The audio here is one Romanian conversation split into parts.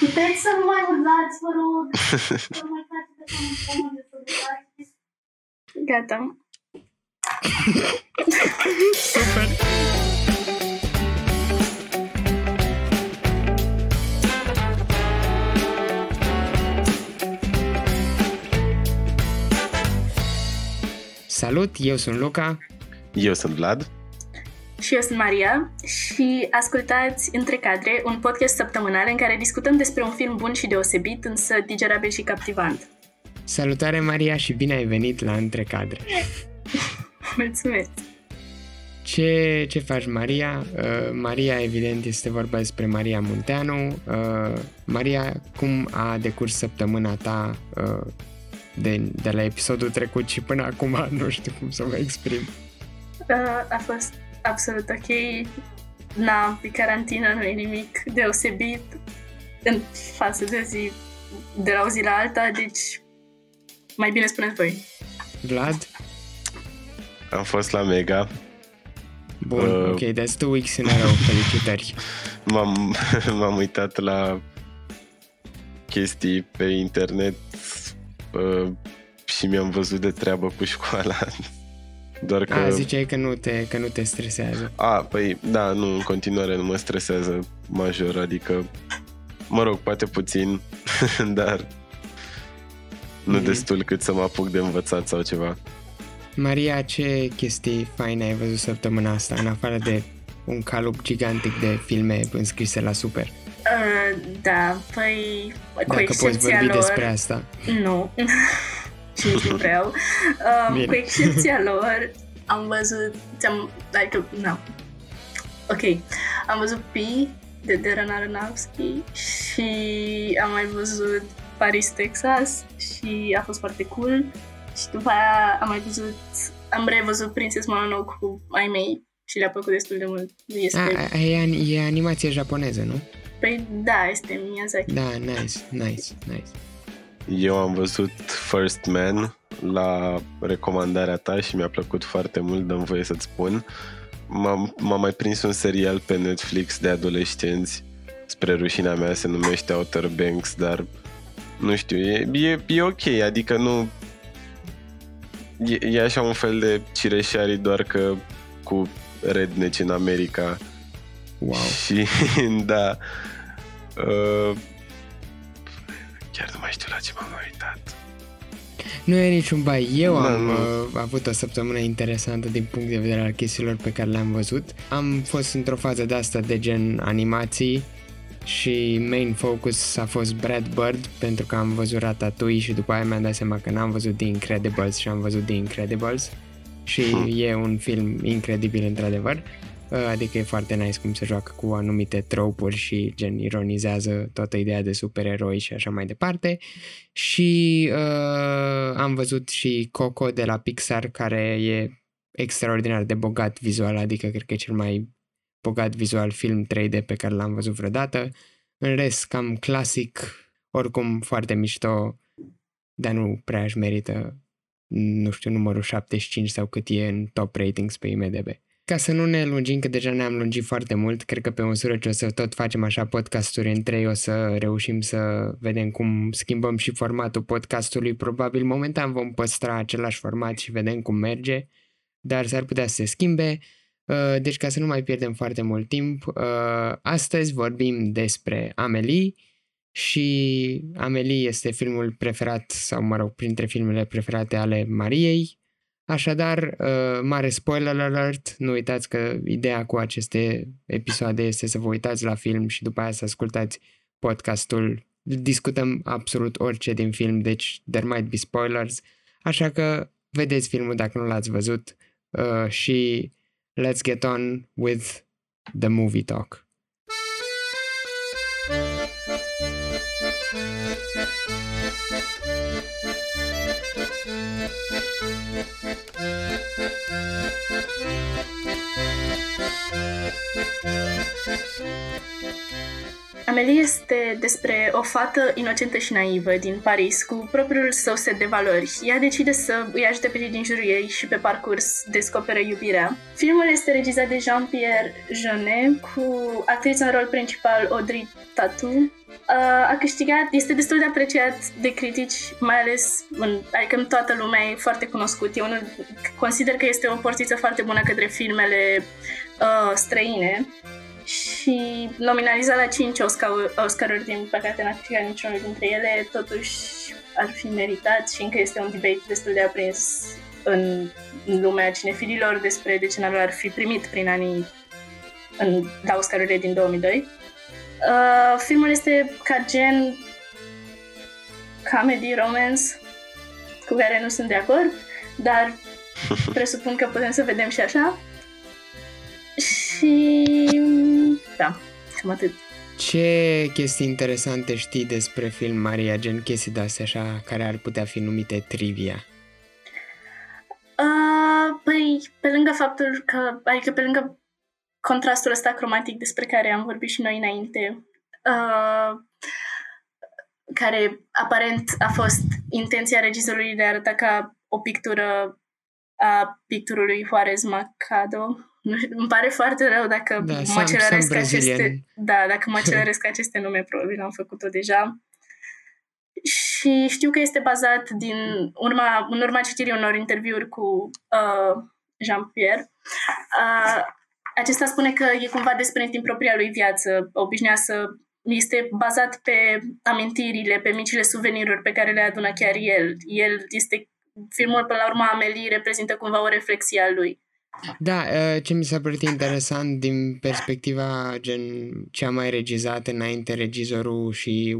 Puteți să nu mai urlați, vă rog. Să nu mai faceți de comune să urlați. Gata. Super! Salut, eu sunt Luca. Eu sunt Vlad. Și eu sunt Maria și ascultați Între Cadre, un podcast săptămânal în care discutăm despre un film bun și deosebit, însă digerabil și captivant. Salutare Maria și bine ai venit la Între Cadre. Mulțumesc! Ce, ce faci, Maria? Uh, Maria, evident, este vorba despre Maria Munteanu. Uh, Maria, cum a decurs săptămâna ta uh, de, de la episodul trecut și până acum? Nu știu cum să mă exprim. Uh, a fost absolut ok. N-am pe carantină, nu e nimic deosebit în față de zi de la o zi la alta, deci mai bine spuneți voi. Vlad? Am fost la Mega. Bun, uh, ok, that's two weeks in a row. Felicitări. M-am, m-am uitat la chestii pe internet uh, și mi-am văzut de treabă cu școala. Doar că... A, ziceai că nu, te, că nu te stresează. A, păi, da, nu, în continuare nu mă stresează major, adică, mă rog, poate puțin, dar nu mm. destul cât să mă apuc de învățat sau ceva. Maria, ce chestii faine ai văzut săptămâna asta, în afară de un calup gigantic de filme înscrise la Super? Uh, da, păi, Dacă cu poți vorbi lor, despre asta. Nu, și nici nu vreau. Uh, cu excepția lor, am văzut, am, adică, nu. Ok, am văzut Pi de Darren Aronofsky și am mai văzut Paris, Texas și a fost foarte cool. Și după aia am mai văzut, am revăzut Princess Mononoke cu ai mei și le-a plăcut destul de mult. Este... A, e, e animație japoneză, nu? Păi da, este Miyazaki. Da, nice, nice, nice. Eu am văzut First Man la recomandarea ta și mi-a plăcut foarte mult, dăm voie să-ți spun. M-am, m-a mai prins un serial pe Netflix de adolescenți, spre rușinea mea se numește Outer Banks, dar nu știu, e, e, e ok, adică nu... E, e așa un fel de cireșari, doar că cu redneci în America. Wow. Și, da, uh, chiar nu mai știu la ce m-am uitat. Nu e niciun bai. Eu am uh, avut o săptămână interesantă din punct de vedere al chestiilor pe care le-am văzut. Am fost într-o fază de asta de gen animații și main focus a fost Brad Bird pentru că am văzut Ratatouille și după aia mi-am dat seama că n-am văzut The Incredibles și am văzut The Incredibles și hmm. e un film incredibil într-adevăr. Uh, adică e foarte nice cum se joacă cu anumite tropuri și gen ironizează toată ideea de supereroi și așa mai departe. Și uh, am văzut și Coco de la Pixar care e extraordinar de bogat vizual, adică cred că e cel mai bogat vizual film 3D pe care l-am văzut vreodată. În rest, cam clasic, oricum foarte mișto, dar nu prea își merită, nu știu, numărul 75 sau cât e în top ratings pe IMDb. Ca să nu ne lungim, că deja ne-am lungit foarte mult, cred că pe măsură ce o să tot facem așa podcasturi în trei, o să reușim să vedem cum schimbăm și formatul podcastului. Probabil momentan vom păstra același format și vedem cum merge, dar s-ar putea să se schimbe. Uh, deci ca să nu mai pierdem foarte mult timp, uh, astăzi vorbim despre Amelie și Amelie este filmul preferat, sau mă rog, printre filmele preferate ale Mariei, Așadar, uh, mare spoiler alert, nu uitați că ideea cu aceste episoade este să vă uitați la film și după aia să ascultați podcastul. Discutăm absolut orice din film, deci there might be spoilers, așa că vedeți filmul dacă nu l-ați văzut uh, și let's get on with the movie talk. Amelie este despre o fată inocentă și naivă din Paris cu propriul său set de valori. Ea decide să îi ajute pe cei din jurul ei și pe parcurs descoperă iubirea. Filmul este regizat de Jean-Pierre Jeunet cu actrița în rol principal Audrey Tautou. A câștigat, este destul de apreciat de critici, mai ales în, adică în toată lumea e foarte cunoscut. Eu unul, consider că este o portiță foarte bună către filmele uh, străine și nominalizat la 5 Oscar, Oscaruri, din păcate n-a câștigat niciunul dintre ele, totuși ar fi meritat și încă este un debate destul de aprins în lumea cinefililor despre de ce n ar fi primit prin anii în, la Oscarurile din 2002. Uh, filmul este ca gen comedy romance cu care nu sunt de acord, dar presupun că putem să vedem și așa. Și da, cam atât. Ce chestii interesante știi despre film, Maria, gen chestii de-astea așa care ar putea fi numite trivia? Uh, păi, pe lângă faptul că, adică pe lângă contrastul ăsta cromatic despre care am vorbit și noi înainte, uh, care aparent a fost intenția regizorului de a arăta ca o pictură a picturului Juarez Macado, nu știu, îmi pare foarte rău dacă da, mă celeresc aceste... Da, dacă mă celeresc aceste nume, probabil am făcut-o deja. Și știu că este bazat din urma, în urma citirii unor interviuri cu uh, Jean-Pierre. Uh, acesta spune că e cumva desprins din propria lui viață. Obișnuia să este bazat pe amintirile, pe micile suveniruri pe care le adună chiar el. El este filmul, până la urmă, Amelie reprezintă cumva o reflexie a lui. Da, uh, ce mi s-a părut interesant din perspectiva gen ce a mai regizat înainte regizorul și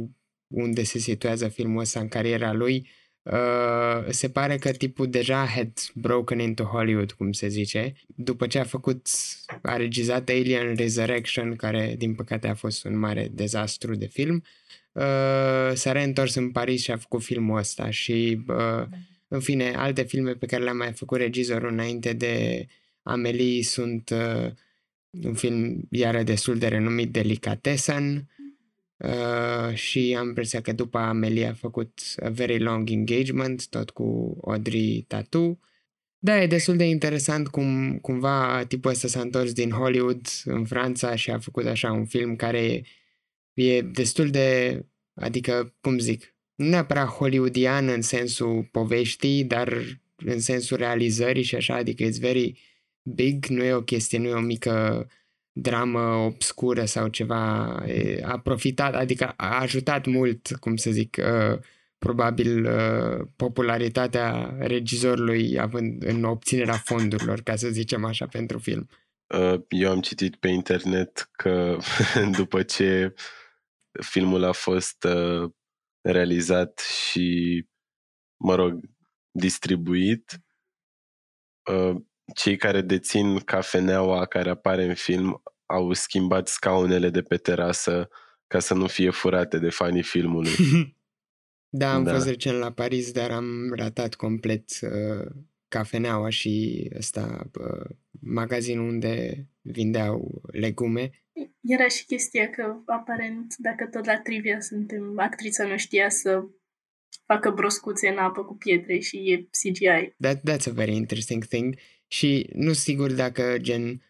unde se situează filmul ăsta în cariera lui, uh, se pare că tipul deja had broken into Hollywood, cum se zice, după ce a făcut, a regizat Alien Resurrection, care din păcate a fost un mare dezastru de film, uh, s-a reîntors în Paris și a făcut filmul ăsta și în fine, alte filme pe care le-a mai făcut regizorul înainte de Amelie sunt uh, un film iară destul de renumit, Delicatessen, uh, și am impresia că după Amelie a făcut A Very Long Engagement, tot cu Audrey Tautou. Da, e destul de interesant cum cumva tipul ăsta s-a întors din Hollywood în Franța și a făcut așa un film care e destul de, adică, cum zic, nu neapărat hollywoodian în sensul poveștii, dar în sensul realizării și așa, adică it's very big, nu e o chestie, nu e o mică dramă obscură sau ceva. A profitat, adică a ajutat mult, cum să zic, uh, probabil uh, popularitatea regizorului având în obținerea fondurilor, ca să zicem așa, pentru film. Uh, eu am citit pe internet că după ce filmul a fost realizat și, mă rog, distribuit, cei care dețin cafeneaua care apare în film au schimbat scaunele de pe terasă ca să nu fie furate de fanii filmului. da, am da. fost recent la Paris, dar am ratat complet uh, cafeneaua și ăsta, uh, magazinul unde vindeau legume. Era și chestia că, aparent, dacă tot la trivia suntem, actrița nu știa să facă broscuțe în apă cu pietre și e CGI. That, that's a very interesting thing. Și nu sigur dacă gen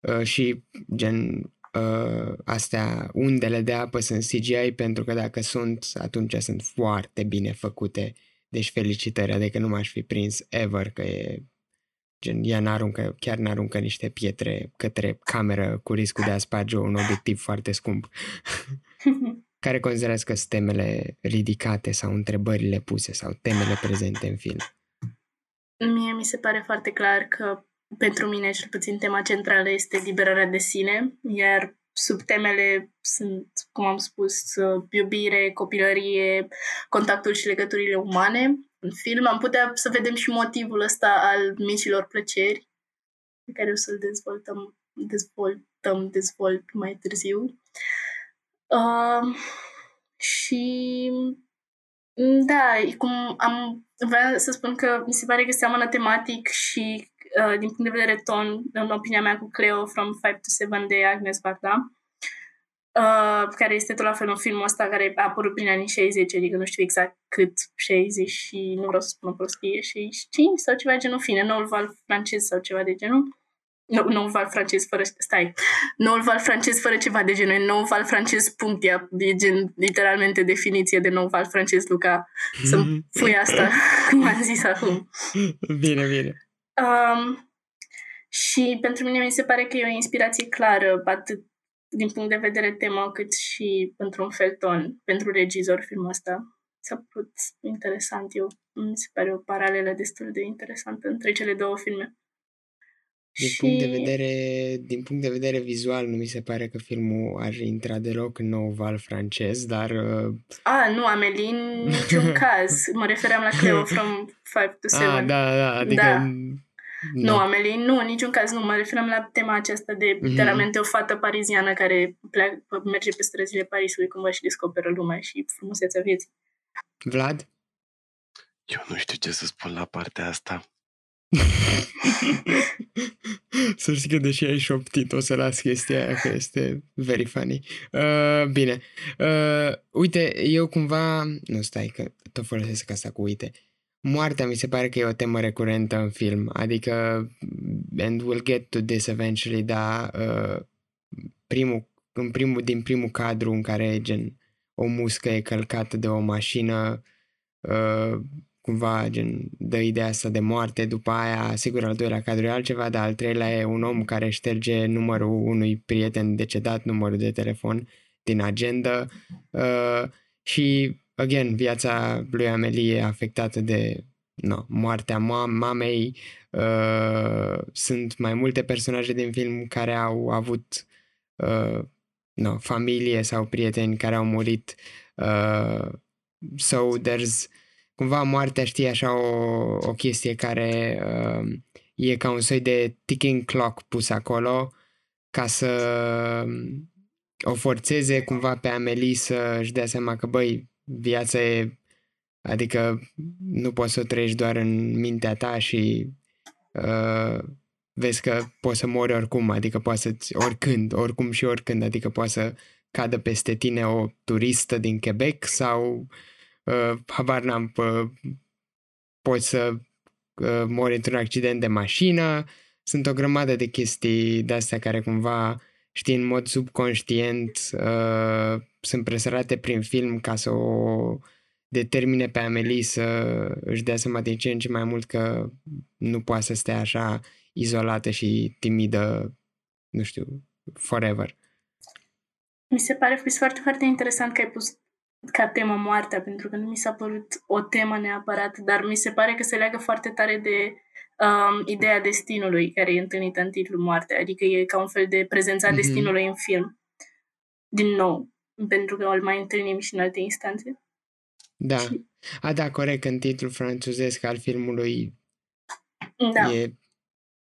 uh, și gen uh, astea, undele de apă sunt CGI pentru că dacă sunt, atunci sunt foarte bine făcute. Deci felicitări, adică nu m-aș fi prins ever că e gen, ea n-aruncă, chiar n-aruncă niște pietre către cameră cu riscul de a sparge un obiectiv foarte scump. Care considerați că sunt temele ridicate sau întrebările puse sau temele prezente în film? Mie mi se pare foarte clar că pentru mine, cel puțin, tema centrală este liberarea de sine, iar subtemele sunt, cum am spus, iubire, copilărie, contactul și legăturile umane. În film am putea să vedem și motivul ăsta al micilor plăceri, pe care o să-l dezvoltăm, dezvoltăm, dezvolt mai târziu. Uh, și da, cum am vreau să spun că mi se pare că seamănă tematic și uh, din punct de vedere ton, în opinia mea, cu Cleo from 5 to 7 de Agnes Barda. uh, care este tot la fel un film ăsta care a apărut prin anii 60, adică nu știu exact cât, 60 și nu vreau să spun o prostie, 65 sau ceva de genul, fine, noul val francez sau ceva de genul. Nu, nou val francez fără, stai, noul val francez fără ceva de genul, nou val francez punct, e gen, literalmente definiție de nou val francez, Luca, să-mi pui asta, cum am zis acum. Bine, bine. Um, și pentru mine mi se pare că e o inspirație clară, atât din punct de vedere temă, cât și într-un fel ton pentru regizor filmul ăsta. S-a părut interesant. Eu, mi se pare o paralelă destul de interesantă între cele două filme. Din, și... punct de vedere, din punct de vedere vizual, nu mi se pare că filmul ar intra deloc în nou val francez, dar... Uh... A, nu, Amelie, în niciun caz. Mă refeream la Cleo from 5 to 7. Ah, da, da, adică... Da. Nu, no. Amelie, nu, în niciun caz nu. Mă referam la tema aceasta de mm-hmm. literalmente o fată pariziană care pleacă, merge pe străzile Parisului cumva și descoperă lumea și frumusețea vieții. Vlad? Eu nu știu ce să spun la partea asta. să știi că deși ai șoptit o să las chestia aia că este very funny. Uh, bine. Uh, uite, eu cumva... Nu, stai că tot folosesc asta cu uite. Moartea mi se pare că e o temă recurentă în film. Adică, and we'll get to this eventually, dar uh, primul, în primul, din primul cadru în care gen o muscă e călcată de o mașină, uh, cumva gen dă ideea asta de moarte, după aia, sigur, al doilea cadru e altceva, dar al treilea e un om care șterge numărul unui prieten decedat, numărul de telefon din agenda uh, și, again, viața lui Amelie e afectată de no, moartea ma- mamei. Uh, sunt mai multe personaje din film care au avut uh, no, familie sau prieteni care au murit. Uh, so there's cumva moartea, știi, așa o, o chestie care uh, e ca un soi de ticking clock pus acolo ca să um, o forțeze cumva pe Amelie să își dea seama că, băi, viața e, adică nu poți să o trăiești doar în mintea ta și uh, vezi că poți să mori oricum, adică poți să oricând, oricum și oricând, adică poți să cadă peste tine o turistă din Quebec sau uh, habar n-am, uh, poți să uh, mori într-un accident de mașină, sunt o grămadă de chestii de-astea care cumva, știi, în mod subconștient uh, sunt presărate prin film ca să o determine pe Amelie să își dea seama din ce în ce mai mult că nu poate să stea așa izolată și timidă, nu știu, forever. Mi se pare foarte, foarte interesant că ai pus ca temă moartea, pentru că nu mi s-a părut o temă neapărat, dar mi se pare că se leagă foarte tare de um, ideea destinului care e întâlnită în titlul moartea, adică e ca un fel de prezența mm-hmm. destinului în film. Din nou, pentru că îl mai întâlnim și în alte instanțe. Da. Și... A, da, corect, în titlul francezesc al filmului da. e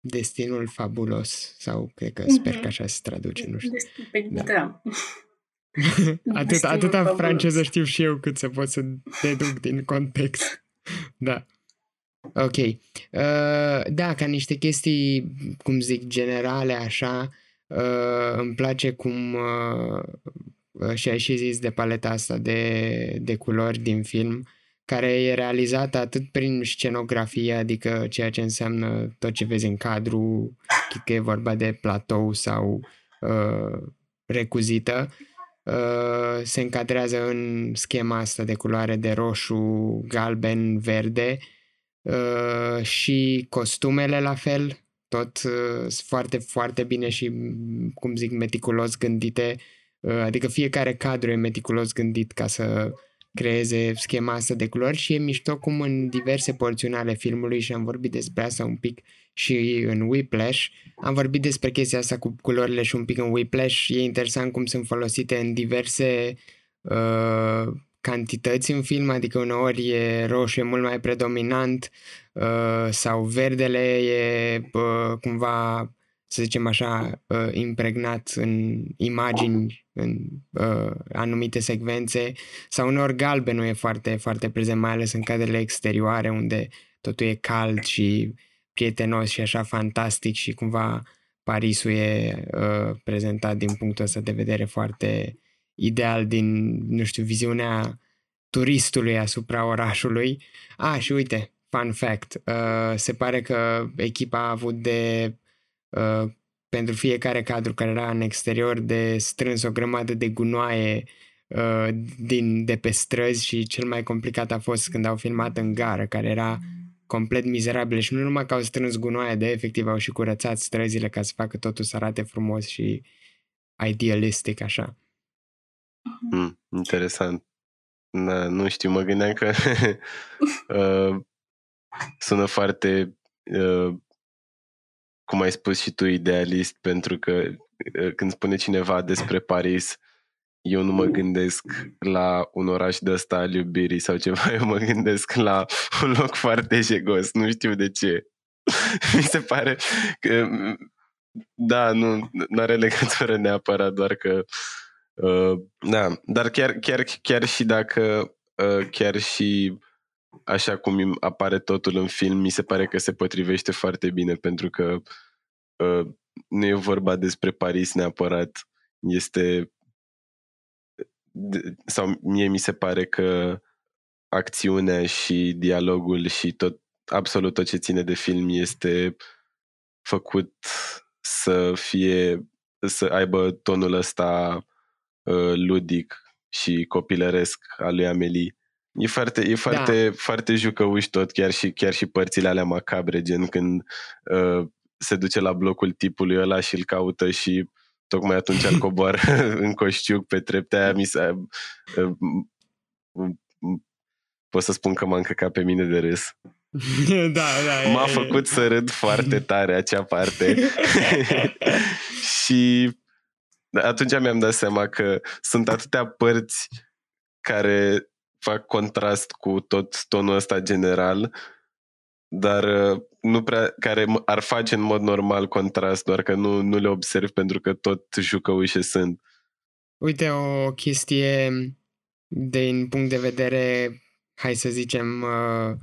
Destinul fabulos sau cred că sper că așa se traduce, nu știu. Destin, da. da. Atât, atâta franceză știu și eu cât să pot să deduc din context. Da. Ok. Uh, da, ca niște chestii, cum zic, generale, așa, uh, îmi place cum uh, uh și ai și zis de paleta asta de, de culori din film, care e realizată atât prin scenografie, adică ceea ce înseamnă tot ce vezi în cadru, că e vorba de platou sau uh, recuzită, uh, se încadrează în schema asta de culoare de roșu, galben, verde uh, și costumele la fel, tot uh, foarte, foarte bine și, cum zic, meticulos gândite, uh, adică fiecare cadru e meticulos gândit ca să creeze schema asta de culori și e mișto cum în diverse porțiuni ale filmului și am vorbit despre asta un pic și în Whiplash. Am vorbit despre chestia asta cu culorile și un pic în Whiplash. E interesant cum sunt folosite în diverse uh, cantități în film, adică uneori e roșu, e mult mai predominant uh, sau verdele e uh, cumva să zicem așa, uh, impregnat în imagini, în uh, anumite secvențe, sau uneori galbenul e foarte, foarte prezent, mai ales în cadrele exterioare, unde totul e cald și prietenos și așa fantastic și cumva Parisul e uh, prezentat din punctul ăsta de vedere foarte ideal din, nu știu, viziunea turistului asupra orașului. A, și uite, fun fact, uh, se pare că echipa a avut de uh, pentru fiecare cadru care era în exterior de strâns o grămadă de gunoaie uh, din, de pe străzi și cel mai complicat a fost când au filmat în gară, care era complet mizerabil și nu numai că au strâns gunoaie de efectiv, au și curățat străzile ca să facă totul să arate frumos și idealistic așa. Mm, interesant. Na, nu știu, mă gândeam că uh, sună foarte uh, cum ai spus și tu, idealist, pentru că uh, când spune cineva despre Paris, eu nu mă gândesc la un oraș de ăsta al iubirii sau ceva, eu mă gândesc la un loc foarte jegos, nu știu de ce. Mi se pare că, da, nu are legătură neapărat, doar că, uh, da, dar chiar, chiar, chiar și dacă, uh, chiar și așa cum apare totul în film, mi se pare că se potrivește foarte bine, pentru că uh, nu e vorba despre Paris neapărat, este sau mie mi se pare că acțiunea și dialogul și tot absolut tot ce ține de film este făcut să fie să aibă tonul ăsta uh, ludic și copilăresc al lui Amelie E foarte, e foarte, da. foarte jucăuș tot, chiar și, chiar și părțile alea macabre, gen când uh, se duce la blocul tipului ăla și îl caută și tocmai atunci îl cobor în coșciuc pe trepte aia, mi s-a, uh, pot să spun că m-a încăcat pe mine de râs. da, da, M-a e, făcut să râd foarte tare acea parte. și atunci mi-am dat seama că sunt atâtea părți care fac contrast cu tot tonul ăsta general, dar uh, nu prea, care ar face în mod normal contrast, doar că nu, nu le observ pentru că tot jucăușe sunt. Uite, o chestie din punct de vedere, hai să zicem, uh,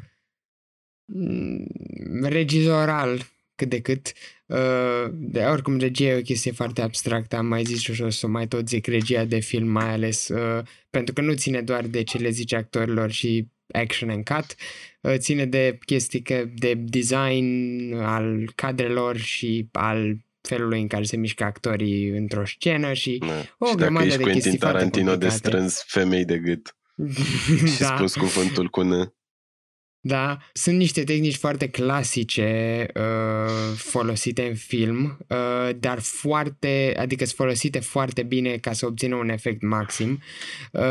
regizoral cât de cât. Uh, de oricum, regia e o chestie foarte abstractă, am mai zis și o să mai tot zic regia de film mai ales, uh, pentru că nu ține doar de ce le zice actorilor și action and cut, uh, ține de chestii de design al cadrelor și al felului în care se mișcă actorii într-o scenă și da. o și grămadă de Quentin chestii Tarantino de strâns femei de gât și da. spus cuvântul cu N. Da, sunt niște tehnici foarte clasice uh, folosite în film, uh, dar foarte, adică sunt folosite foarte bine ca să obțină un efect maxim. Uh,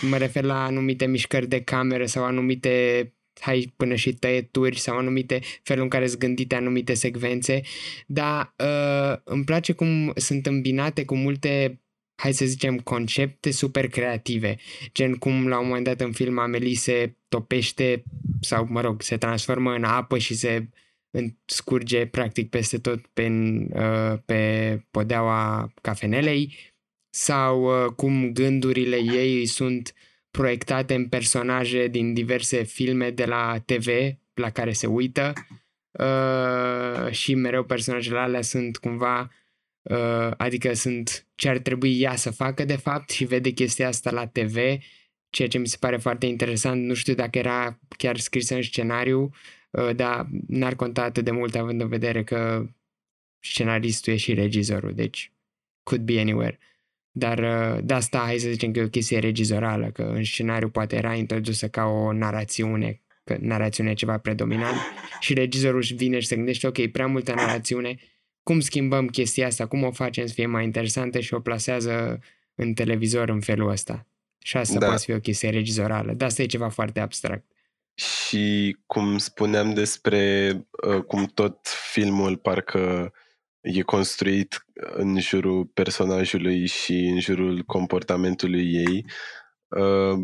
mă refer la anumite mișcări de cameră sau anumite hai până și tăieturi sau anumite feluri în care sunt gândite anumite secvențe, dar uh, îmi place cum sunt îmbinate cu multe hai să zicem, concepte super creative, gen cum la un moment dat în film Amelie se topește sau, mă rog, se transformă în apă și se scurge practic peste tot pe, uh, pe podeaua cafenelei sau uh, cum gândurile ei sunt proiectate în personaje din diverse filme de la TV la care se uită uh, și mereu personajele alea sunt cumva uh, adică sunt ce ar trebui ea să facă de fapt și vede chestia asta la TV, ceea ce mi se pare foarte interesant. Nu știu dacă era chiar scris în scenariu, uh, dar n-ar conta atât de mult având în vedere că scenaristul e și regizorul, deci could be anywhere. Dar uh, de asta hai să zicem că e o chestie regizorală, că în scenariu poate era introdusă ca o narațiune, că narațiunea e ceva predominant și regizorul își vine și se gândește, ok, prea multă narațiune, cum schimbăm chestia asta, cum o facem să fie mai interesantă și o plasează în televizor în felul ăsta. Și asta da. poate fi o chestie regizorală, dar asta e ceva foarte abstract. Și cum spuneam despre uh, cum tot filmul parcă e construit în jurul personajului și în jurul comportamentului ei, uh,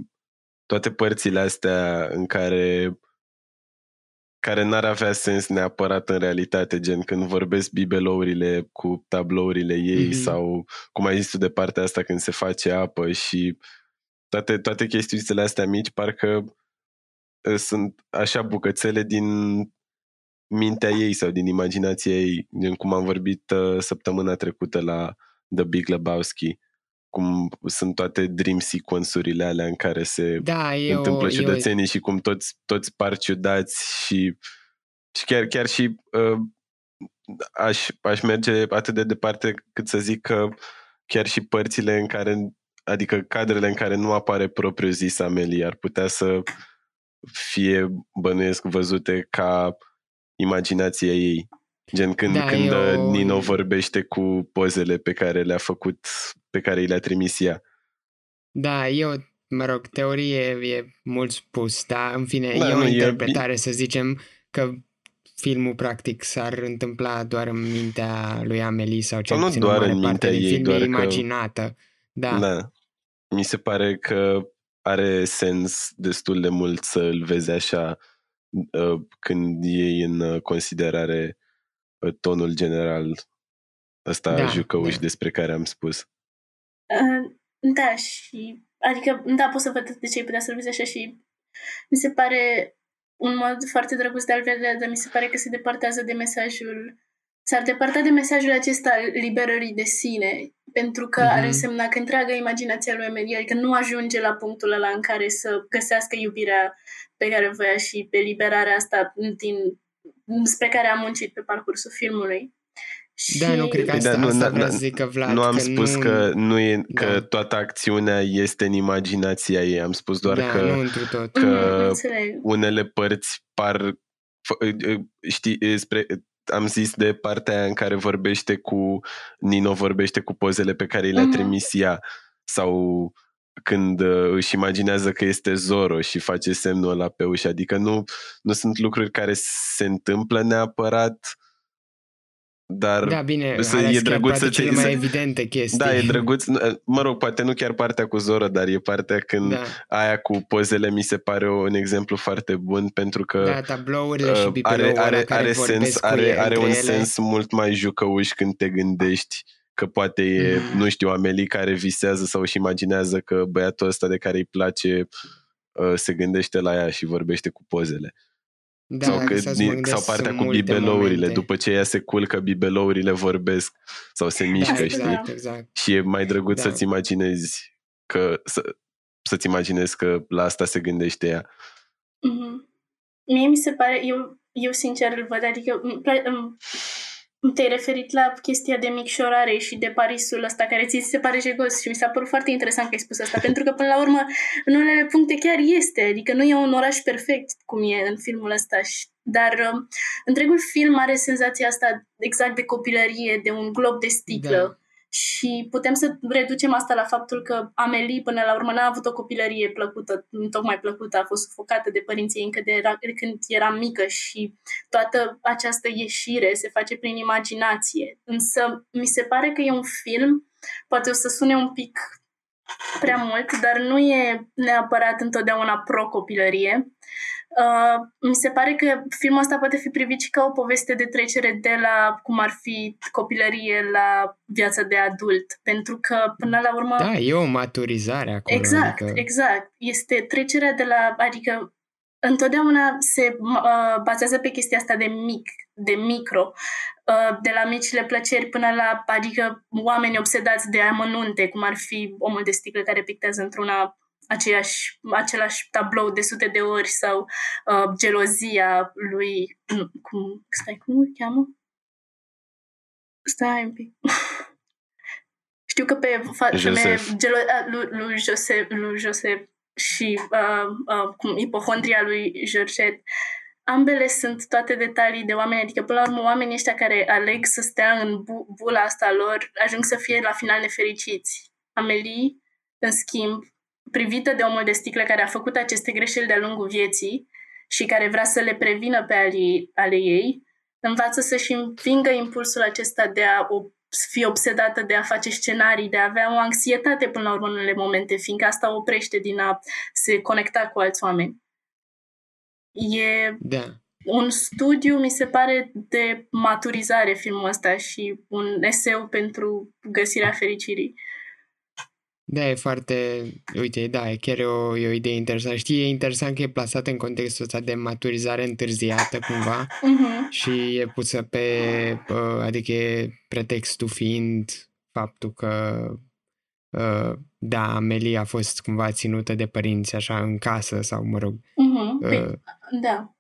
toate părțile astea în care care n-ar avea sens neapărat în realitate, gen când vorbesc bibelourile cu tablourile ei mm-hmm. sau cum ai zis tu de partea asta când se face apă și toate, toate chestiile astea mici parcă sunt așa bucățele din mintea ei sau din imaginația ei, din cum am vorbit uh, săptămâna trecută la The Big Lebowski, cum sunt toate dream sequence-urile alea în care se Da, e întâmplă o, ciudățenii e și cum toți, toți par ciudați și, și chiar, chiar și uh, aș, aș merge atât de departe cât să zic că chiar și părțile în care, adică cadrele în care nu apare propriu zis Amelie ar putea să fie bănuiesc văzute ca imaginația ei. Gen când, Da, când eu- uh, Nino vorbește cu pozele pe care le-a făcut, pe care i le-a trimis ea. Da, e o, mă rog, teorie e mult spus, dar în fine, Da, e o nu, e interpretare, să zicem, că filmul practic s-ar întâmpla doar în mintea lui Amelie sau cel Sau nu puțin doar o mare în parte mintea din ei, film doar e că- imaginată. Da, Da. Mi se pare că are sens destul de mult să îl vezi așa uh, când iei în uh, considerare uh, tonul general ăsta Da, jucăuș da. despre care am spus. Uh, da, și adică, da, pot să văd de ce ai putea să-l vezi așa și mi se pare un mod foarte drăguț de a-l vedea, dar mi se pare că se depărtează de mesajul s-ar depărta de mesajul acesta al liberării de sine, pentru că Mhm. ar însemna că întreaga imaginația lui Amelie, adică nu ajunge la punctul ăla în care să găsească iubirea pe care o voia și eliberarea asta din, spre care a muncit pe parcursul filmului. da, nu cred că Păi da, asta, nu, asta na- vreau na- să zic că Vlad, nu am că spus nu, că, nu e, că Da. toată acțiunea este în imaginația ei, am spus doar da, că nu întru tot. că- Mm, înțeleg. unele părți par f- știi, spre, am zis de partea aia în care vorbește cu Nino vorbește cu pozele pe care le-a Mhm. trimis ea sau când uh, își imaginează că este Zoro și face semnul ăla pe ușă. Adică nu, nu sunt lucruri care se întâmplă neapărat, dar Da, bine, să- alea e sunt chiar drăguț poate să cele te- mai să- evidente chestii. da, e drăguț. Mă rog, poate nu chiar partea cu Zoro, dar e partea când Da, aia cu pozele mi se pare un exemplu foarte bun pentru că da, tablourile și Uh, bibeloul are, ăla are, care are, vorbesc sens, cu are, ele, are un între ele. sens mult mai jucăuș când te gândești că poate e, Mhm. nu știu, Amelie care visează sau își imaginează că băiatul ăsta de care îi place uh, se gândește la ea și vorbește cu pozele. Da, sau, dacă că, stau să mă din, gândesc, sau partea sunt cu multe bibelourile, momente. după ce ea se culcă, bibelourile vorbesc sau se mișcă, da, știi? exact, exact. Și e mai drăguț Da. să-ți imaginezi că să, să-ți imaginezi că la asta se gândește ea. Mhm. Mie mi se pare, eu, eu sincer îl văd, adică îmi pla- îmi- te-ai referit la chestia de micșorare și de Parisul ăsta care ți se pare jegos și mi s-a părut foarte interesant că ai spus asta, pentru că până la urmă în unele puncte chiar este, adică nu e un oraș perfect cum e în filmul ăsta, și- dar um, întregul film are senzația asta exact de copilărie, de un glob de sticlă. Da. Și putem să reducem asta la faptul că Amelie până la urmă n-a avut o copilărie plăcută, tocmai plăcută, a fost sufocată de părinții ei încă de, era, de când era mică și toată această ieșire se face prin imaginație. Însă mi se pare că e un film, poate o să sune un pic prea mult, dar nu e neapărat întotdeauna pro-copilărie. Uh, mi se pare că filmul ăsta poate fi privit și ca o poveste de trecere de la cum ar fi copilărie la viața de adult, pentru că până la urmă Da, e o maturizare acolo. Exact, adică... exact. Este trecerea de la, adică întotdeauna se uh, bazează pe chestia asta de mic, de micro, uh, de la micile plăceri până la, adică oameni obsedați de amănunte, cum ar fi omul de sticlă care pictează într-una aceeași, același tablou de sute de ori sau uh, gelozia lui, nu, cum, stai, cum îl cheamă? Stai un pic. Știu că pe fa- Joseph. femeie, gelo, a, lui, lui, Joseph, lui Joseph și uh, uh, cum, ipohondria lui Georgette, ambele sunt toate detalii de oameni, adică până la urmă oamenii ăștia care aleg să stea în bu- bula asta lor ajung să fie la final nefericiți. Amelie, în schimb, privită de omul de sticlă care a făcut aceste greșeli de-a lungul vieții și care vrea să le prevină pe ale, ale ei, învață să-și învingă impulsul acesta de a o fi obsedată de a face scenarii, de a avea o anxietate până la urmă în unele momente, fiindcă asta o oprește din a se conecta cu alți oameni. E Da. un studiu, mi se pare, de maturizare filmul ăsta și un eseu pentru găsirea fericirii. Da, e foarte... Uite, da, e chiar o, e o idee interesantă. Știi, e interesant că e plasată în contextul ăsta de maturizare întârziată, cumva, Mhm. și e pusă pe... uh, Adică e pretextul fiind faptul că uh, da, Amelie a fost cumva ținută de părinți așa în casă sau, mă rog, Mhm. Păi, uh, da,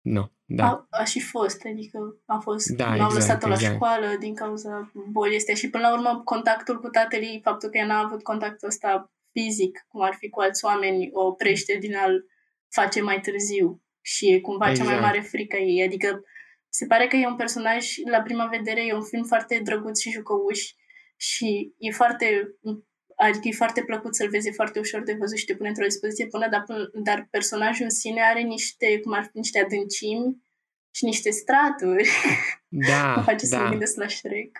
nu, da. A, a și fost, adică a fost, Da, n-au exact, lăsat-o la exact. școală din cauza bolii astea și până la urmă contactul cu tatăl ei, faptul că ea n-a avut contactul ăsta fizic, cum ar fi cu alți oameni, o oprește din a-l face mai târziu și e cumva cea mai Exact. mare frică a ei, adică se pare că e un personaj, la prima vedere, e un film foarte drăguț și jucăuș și e foarte adică e foarte plăcut să-l vezi, e foarte ușor de văzut și te pune într-o dispoziție bună, dar, până- dar personajul în sine are niște, cum ar fi niște adâncimi și niște straturi. Da, Mă face să mă da. gândesc la Shrek.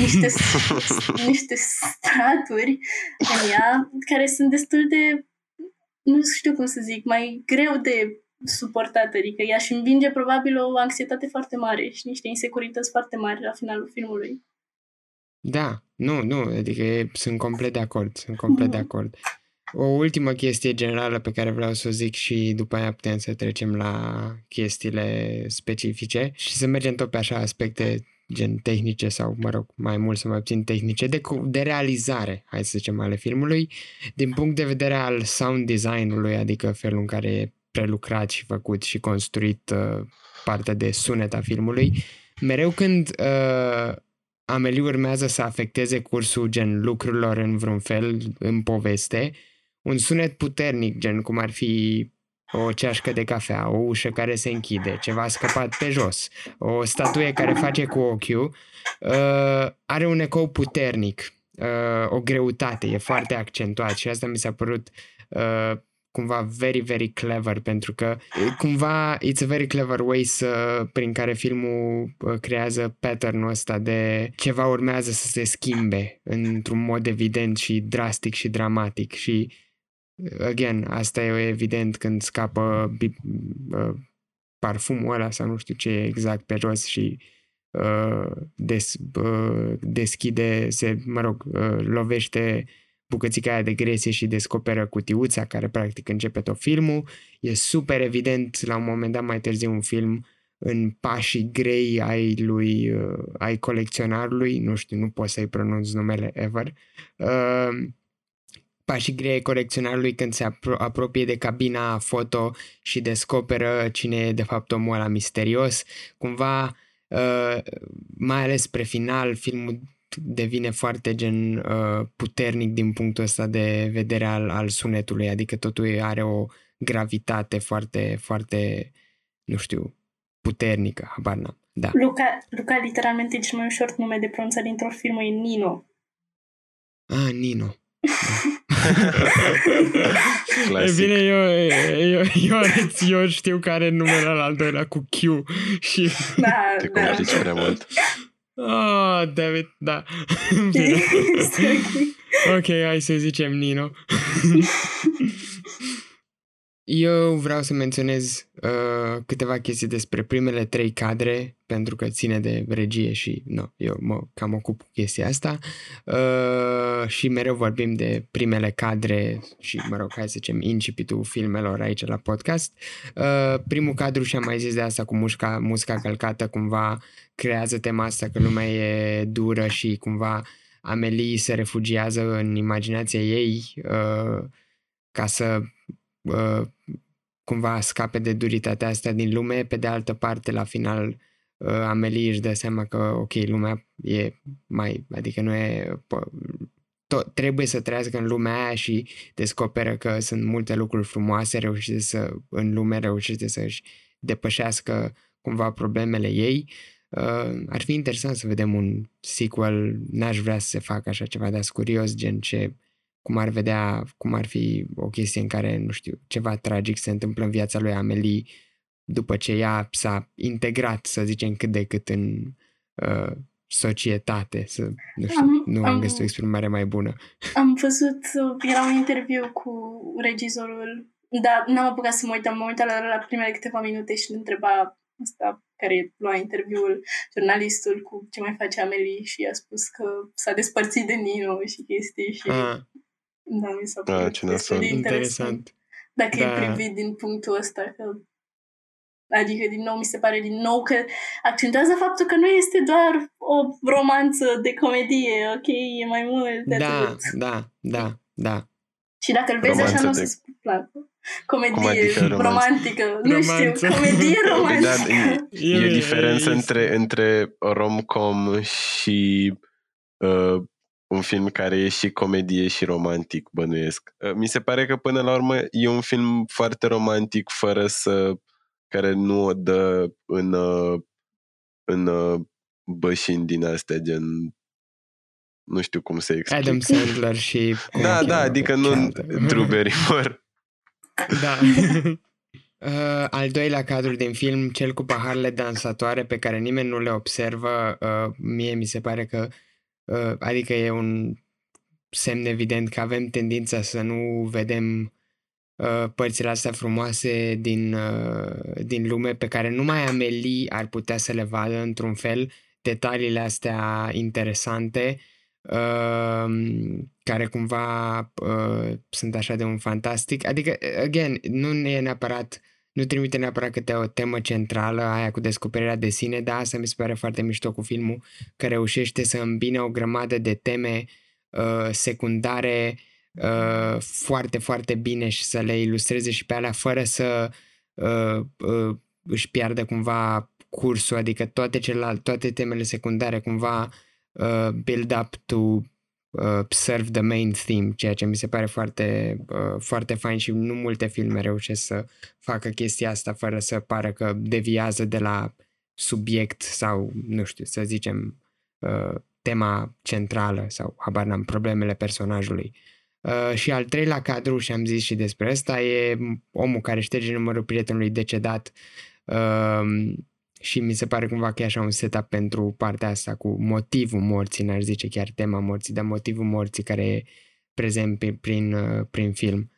Niște, niște straturi în ea care sunt destul de, nu știu cum să zic, mai greu de suportat. Adică ea și învinge probabil o anxietate foarte mare și niște insecurități foarte mari la finalul filmului. Da, nu, nu, adică e, sunt complet de acord, sunt complet de Mhm. acord. O ultimă chestie generală pe care vreau să o zic și după aia putem să trecem la chestiile specifice și să mergem tot pe așa aspecte gen tehnice sau, mă rog, mai mult sau mai puțin tehnice, de, cu- de realizare, hai să zicem, ale filmului, din punct de vedere al sound design-ului, adică felul în care e prelucrat și făcut și construit uh, partea de sunet a filmului. Mereu când uh, Amelie urmează să afecteze cursul gen lucrurilor în vreun fel în poveste, un sunet puternic, gen cum ar fi o ceașcă de cafea, o ușă care se închide, ceva scăpat pe jos, o statuie care face cu ochiul, uh, are un ecou puternic, uh, o greutate, e foarte accentuat și asta mi s-a părut uh, cumva very, very clever pentru că uh, cumva it's a very clever way să, prin care filmul uh, creează pattern-ul ăsta de ceva urmează să se schimbe într-un mod evident și drastic și dramatic și again, asta e evident când scapă bi- uh, parfumul ăla sau nu știu ce e exact pe jos și uh, des, uh, deschide, se, mă rog, uh, lovește bucățica aia de gresie și descoperă cutiuța care practic începe tot filmul. E super evident la un moment dat mai târziu un film în pașii grei ai lui, uh, ai colecționarului, nu știu, nu pot să-i pronunț numele ever, uh, pașii grei ai colecționarului când se apro- apropie de cabina foto și descoperă cine e de fapt omul ăla misterios. Cumva, uh, mai ales spre final, filmul devine foarte gen uh, puternic din punctul ăsta de vedere al, al sunetului, adică totul are o gravitate foarte, foarte, nu știu, puternică, habar n-am. Da. Luca, Luca literalmente e cel mai ușor nume de pronunțat dintr-un film, e Nino. Ah, Nino. E Clasic. bine, eu, eu, eu, eu știu care e numele al al doilea cu Q și... Da, Te da. complici prea mult. Oh, David, da. Bine. Este ok. ok, hai să zicem Nino. Eu vreau să menționez uh, câteva chestii despre primele trei cadre, pentru că ține de regie și no, eu mă cam ocup cu chestia asta. Uh, și mereu vorbim de primele cadre și, mă rog, hai să zicem, incipitul filmelor aici la podcast. Uh, primul cadru, și am mai zis de asta cu mușca, musca călcată, cumva creează tema asta că lumea e dură și cumva Amelie se refugiază în imaginația ei uh, ca să uh, cumva scape de duritatea asta din lume. Pe de altă parte, la final, uh, Amelie își dă seama că, ok, lumea e mai, adică nu e, po- tot, trebuie să trăiască în lumea aia și descoperă că sunt multe lucruri frumoase reușite să, în lume reușite să-și depășească cumva problemele ei. Uh, ar fi interesant să vedem un sequel, n-aș vrea să se facă așa ceva, dar sunt curios, gen ce, cum ar vedea, cum ar fi o chestie în care, nu știu, ceva tragic se întâmplă în viața lui Amelie după ce ea s-a integrat, să zicem, cât de cât în uh, societate, să, nu știu, Am- nu am am- găsit o exprimare mai bună. Am văzut, uh, era un interviu cu regizorul, dar n-am apucat să mă uit, am uitat la, la primele câteva minute și îl întreba ăsta care lua interviul, jurnalistul cu ce mai face Amelie și a spus că s-a despărțit de Nino și chestii și Ah, da, mi s-a Ah, părut ce destul de nasol. interesant. interesant. Dacă Da. e privit din punctul ăsta că Adică, din nou, mi se pare din nou că accentuează faptul că nu este doar o romanță de comedie, ok? E mai mult de Da, atât. da, da, da. Și dacă îl vezi așa, Romanță nu o de- să-ți placă. Comedie Cum adică romanță? romantică. Nu Romanță. știu, comedie Da, romantică. e, e o diferență între, între rom-com și uh, un film care e și comedie și romantic, bănuiesc. Uh, mi se pare că până la urmă e un film foarte romantic fără să care nu o dă în, uh, în uh, bășini din astea, gen nu știu cum să explic. Adam Sandler și... cum da, o da, cheamă? adică nu Cealaltă. Drew Barrymore. Da. Uh, al doilea cadru din film, cel cu paharele dansatoare pe care nimeni nu le observă, uh, mie mi se pare că, uh, adică e un semn evident că avem tendința să nu vedem uh, părțile astea frumoase din, uh, din lume pe care numai Amelie ar putea să le vadă într-un fel, detaliile astea interesante uh, care cumva uh, sunt așa de un fantastic. Adică, again, nu e neapărat, nu trimite neapărat câte o temă centrală, aia cu descoperirea de sine, dar asta mi se pare foarte mișto cu filmul, că reușește să îmbine o grămadă de teme uh, secundare uh, foarte, foarte bine și să le ilustreze și pe alea fără să uh, uh, își piardă cumva cursul, adică toate celelalte, toate temele secundare cumva uh, build up to uh, serve the main theme, ceea ce mi se pare foarte, uh, foarte fain și nu multe filme reușesc să facă chestia asta fără să pară că deviază de la subiect sau, nu știu, să zicem, uh, tema centrală sau, habar n-am, problemele personajului. Uh, și al treilea cadru, și am zis și despre asta, e omul care șterge numărul prietenului decedat uh, și mi se pare cumva că e așa un setup pentru partea asta cu motivul morții, n-aș zice chiar tema morții, dar motivul morții care e prezent prin, prin, uh, prin film.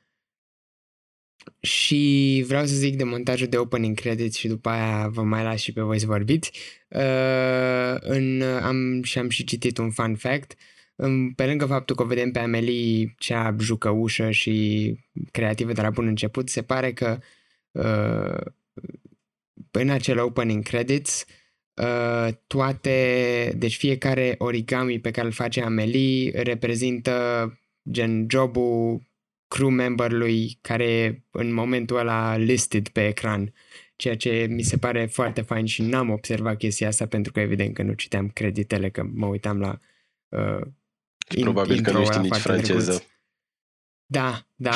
Și vreau să zic de montajul de opening credits și după aia vă mai las și pe voi să vorbiți. Uh, în, am, și am și citit un fun fact. Um, pe lângă faptul că o vedem pe Amelie, cea jucăușă și creativă de la bun început, se pare că uh, în acel opening credits uh, toate, deci fiecare origami pe care îl face Amelie reprezintă gen jobul crew memberului care e în momentul ăla listed pe ecran, ceea ce mi se pare foarte fain și n-am observat chestia asta pentru că evident că nu citeam creditele, că mă uitam la uh, Și probabil că nu intro-ul știi ăla nici foarte franceză. drăguț. Da, da.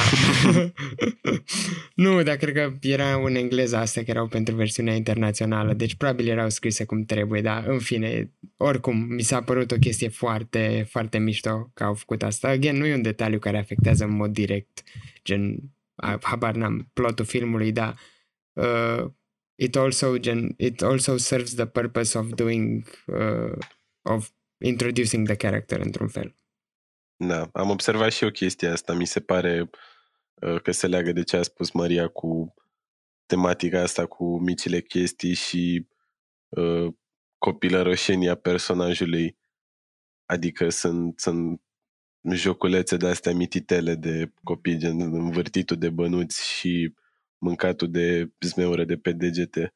nu, dar cred că era în engleză astea care erau pentru versiunea internațională, deci probabil erau scrise cum trebuie, dar în fine, oricum, mi s-a părut o chestie foarte, foarte mișto că au făcut asta. Again, nu e un detaliu care afectează în mod direct, gen, a- habar n-am, plotul filmului, dar uh, it also, gen, it also serves the purpose of doing, uh, of introducing the character într-un fel. Da, am observat și eu chestia asta. Mi se pare uh, că se leagă de ce a spus Maria cu tematica asta cu micile chestii și uh, copilăroșenia personajului. Adică sunt, sunt joculețe de astea mititele de copii, gen învârtitul de bănuți și mâncatul de zmeură de pe degete.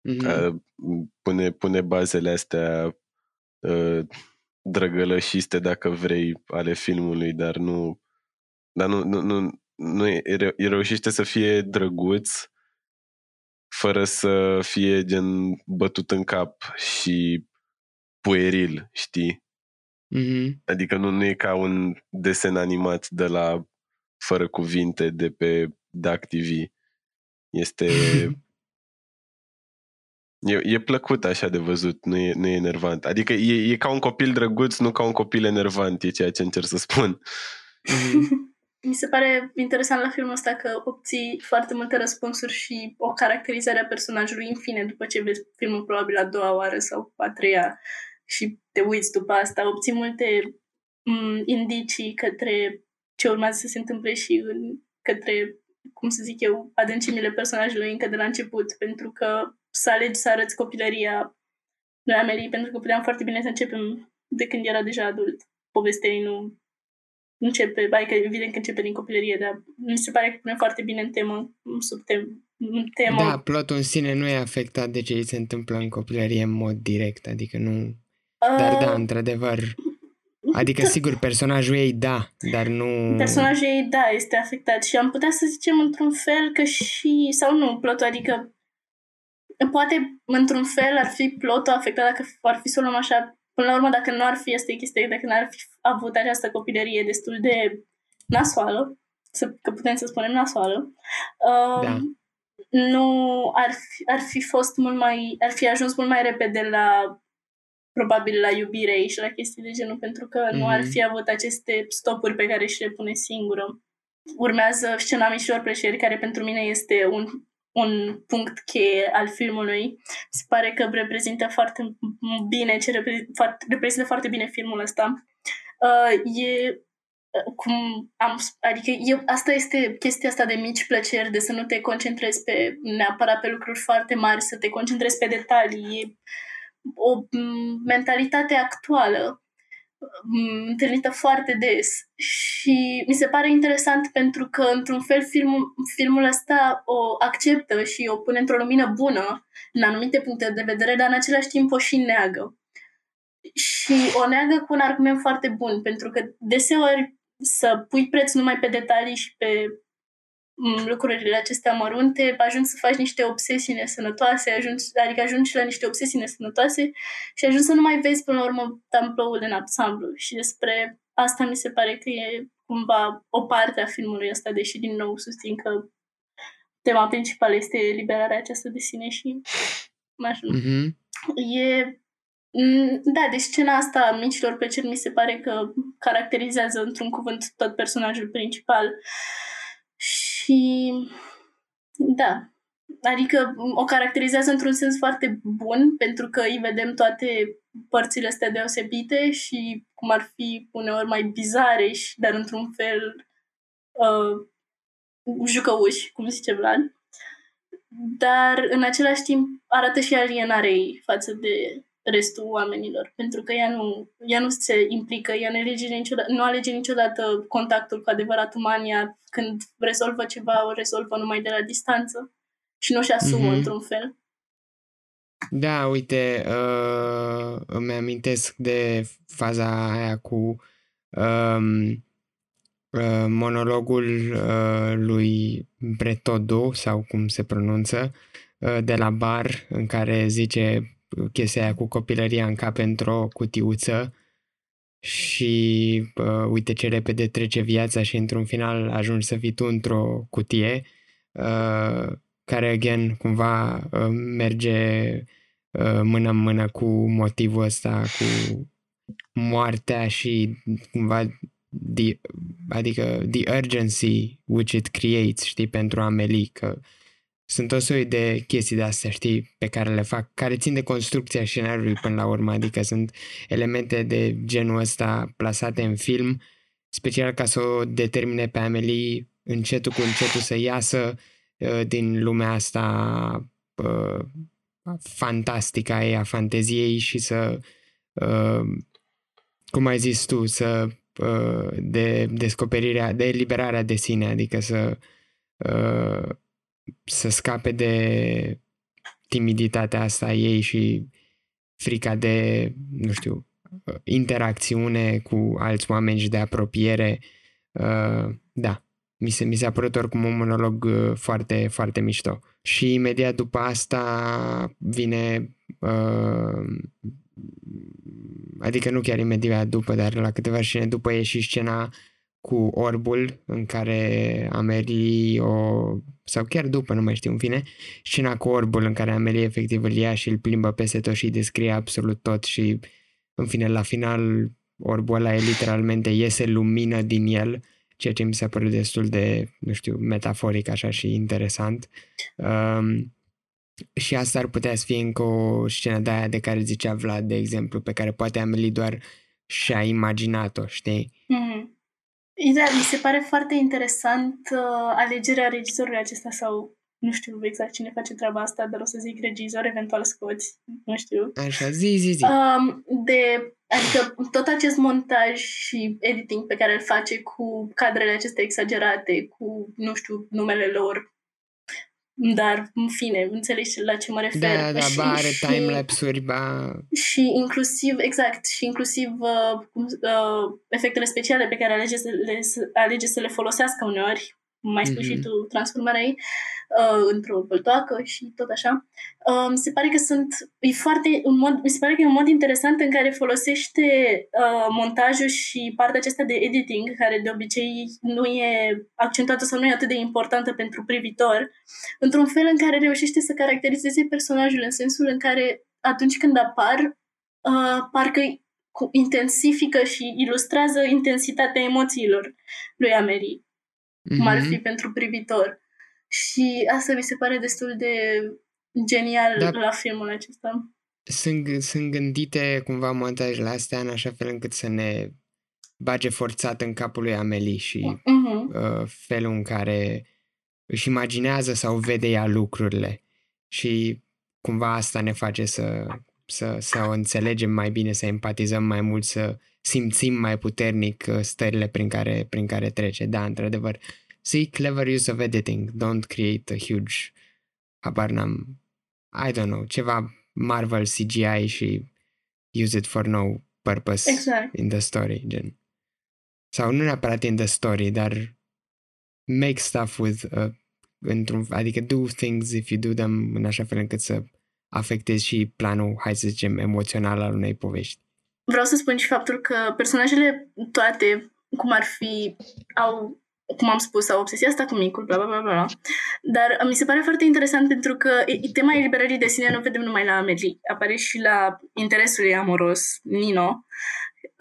Mhm. Uh, pune, pune bazele astea uh, drăgălășiste, dacă vrei, ale filmului, dar nu dar nu, nu, nu, nu e, e- e reușește să fie drăguț fără să fie gen bătut în cap și pueril, știi? Mhm. Adică nu, nu e ca un desen animat de la fără cuvinte de pe DAC TV. Este E, e plăcut așa de văzut, nu e, nu e enervant. Adică e, e ca un copil drăguț, nu ca un copil enervant, e ceea ce încerc să spun. Mhm. Mi se pare interesant la filmul ăsta că obții foarte multe răspunsuri și o caracterizare a personajului în fine, după ce vezi filmul probabil a doua oară sau a treia și te uiți după asta, obții multe m- indicii către ce urmează să se întâmple și în, către cum să zic eu, adâncimile personajului încă de la început, pentru că să alegi să arăți copilăria lui Amelie, pentru că puteam foarte bine să începem de când era deja adult. Povestea ei nu începe, adică evident că începe din copilărie, dar mi se pare că pune foarte bine în temă, sub tem, în temă. Da, plotul în sine nu e afectat de ce îi se întâmplă în copilărie în mod direct, adică nu... Uh, dar da, într-adevăr, Adică, sigur, personajul ei da, dar nu... Personajul ei da, este afectat și am putea să zicem într-un fel că și... sau nu, plotul, adică poate într-un fel ar fi plotul afectat dacă ar fi să o luăm așa Până la urmă, dacă nu ar fi asta chestia, dacă n-ar fi avut această copilărie destul de nasoală, să, că putem să spunem nasoală, uh, da. nu ar fi, ar fi fost mult mai, ar fi ajuns mult mai repede la probabil la iubire și la chestii de genul, pentru că mm-hmm. nu ar mhm. fi avut aceste stopuri pe care și le pune singură. Urmează scena mișilor plăceri, care pentru mine este un un punct cheie al filmului. Mi se pare că reprezintă foarte bine ce reprezintă foarte, reprezintă foarte bine filmul ăsta. Uh, e uh, cum am, adică eu, asta este chestia asta de mici plăceri, de să nu te concentrezi pe neapărat pe lucruri foarte mari, să te concentrezi pe detalii. E o mentalitate actuală întâlnită foarte des și mi se pare interesant pentru că, într-un fel, filmul, filmul ăsta o acceptă și o pune într-o lumină bună în anumite puncte de vedere, dar în același timp o și neagă. Și o neagă cu un argument foarte bun, pentru că deseori să pui preț numai pe detalii și pe lucrurile acestea mărunte, ajungi să faci niște obsesii nesănătoase, ajungi, adică ajungi la niște obsesii nesănătoase și ajungi să nu mai vezi până la urmă tamploul în ansamblu. Și despre asta mi se pare că e cumva o parte a filmului ăsta, deși din nou susțin că tema principală este liberarea aceasta de sine și așa. Mm-hmm. E da, deci scena asta micilor plăceri mi se pare că caracterizează într-un cuvânt tot personajul principal. Uh, și da, adică o caracterizează într-un sens foarte bun pentru că îi vedem toate părțile astea deosebite și cum ar fi uneori mai bizare, și, dar într-un fel uh, jucăuși, cum zice Vlad. Dar în același timp arată și alienarea ei față de restul oamenilor, pentru că ea nu, ea nu se implică, ea nu alege, niciodată, nu alege niciodată contactul cu adevărat uman, ea când rezolvă ceva, o rezolvă numai de la distanță și nu-și asumă mm-hmm. într-un fel. Da, uite, uh, îmi amintesc de faza aia cu um, uh, monologul uh, lui Bretodo, sau cum se pronunță, uh, de la bar, în care zice chestia aia cu copilăria în cap într-o cutiuță și uh, uite ce repede trece viața și într-un final ajungi să fii tu într-o cutie uh, care, again, cumva uh, merge uh, mână-mână cu motivul ăsta, cu moartea și cumva the, adică the urgency which it creates, știi, pentru Amelie, că uh, sunt o soi de chestii de astea, știi, pe care le fac, care țin de construcția scenariului până la urmă, adică sunt elemente de genul ăsta plasate în film, special ca să o determine pe Amelie încetul cu încetul să iasă uh, din lumea asta uh, fantastică a ei, a fanteziei și să, uh, cum ai zis tu, să uh, de descoperirea, de eliberarea de sine, adică să uh, să scape de timiditatea asta ei și frica de, nu știu, interacțiune cu alți oameni și de apropiere. Uh, da, mi, se, mi s-a părut oricum un monolog uh, foarte, foarte mișto. Și imediat după asta vine, uh, adică nu chiar imediat după, dar la câteva scene după e și scena cu orbul în care Amelie o... sau chiar după, nu mai știu în fine, scena cu orbul în care Amelie efectiv îl ia și îl plimbă peste tot și descrie absolut tot și în fine la final orbul ăla e literalmente iese lumină din el, ceea ce mi s-a părut destul de, nu știu, metaforic așa și interesant. Um, și asta ar putea să fie încă o scenă de aia de care zicea Vlad, de exemplu, pe care poate Amelie doar și-a imaginat-o, știi? Mm-hmm Da, mi se pare foarte interesant uh, alegerea regizorului acesta sau nu știu exact cine face treaba asta, dar o să zic regizor, eventual scoți, nu știu. Așa, zi, zi, zi. Um, de, adică tot acest montaj și editing pe care îl face cu cadrele acestea exagerate, cu, nu știu, numele lor, dar, în fine, înțelegi la ce mă refer. Da, da, și, ba are și, timelapse-uri, ba... Și inclusiv, exact, și inclusiv uh, uh, efectele speciale pe care alege să le, alege să le folosească uneori, mai spui mm-hmm. și tu transformarea ei, uh, într-o băltoacă și tot așa. Uh, mi se pare că sunt, e foarte, un mod, mi se pare că e un mod interesant în care folosește uh, montajul și partea aceasta de editing, care de obicei nu e accentuată sau nu e atât de importantă pentru privitor, într-un fel în care reușește să caracterizeze personajul în sensul în care atunci când apar, uh, parcă intensifică și ilustrează intensitatea emoțiilor lui Amelie mm-hmm. cum ar fi mhm. pentru privitor. Și asta mi se pare destul de genial da. la filmul acesta. Sunt, sunt gândite cumva montajele astea în așa fel încât să ne bage forțat în capul lui Amelie și uh-huh. uh, felul în care își imaginează sau vede ea lucrurile. Și cumva asta ne face să, să, să o înțelegem mai bine, să empatizăm mai mult, să simțim mai puternic uh, stările prin care, prin care trece. Da, într-adevăr, see clever use of editing, don't create a huge, habar n-am, I don't know, ceva Marvel CGI și use it for no purpose exact. in the story, gen. Sau nu neapărat in the story, dar make stuff with, uh, într-un, adică do things if you do them în așa fel încât să afectezi și planul, hai să zicem, emoțional al unei povești. Vreau să spun și faptul că personajele toate, cum ar fi, au cum am spus, au obsesia asta cu micul, bla, bla, bla, bla. Dar mi se pare foarte interesant pentru că tema eliberării de sine nu vedem numai la Amelie, apare și la interesul ei amoros, Nino,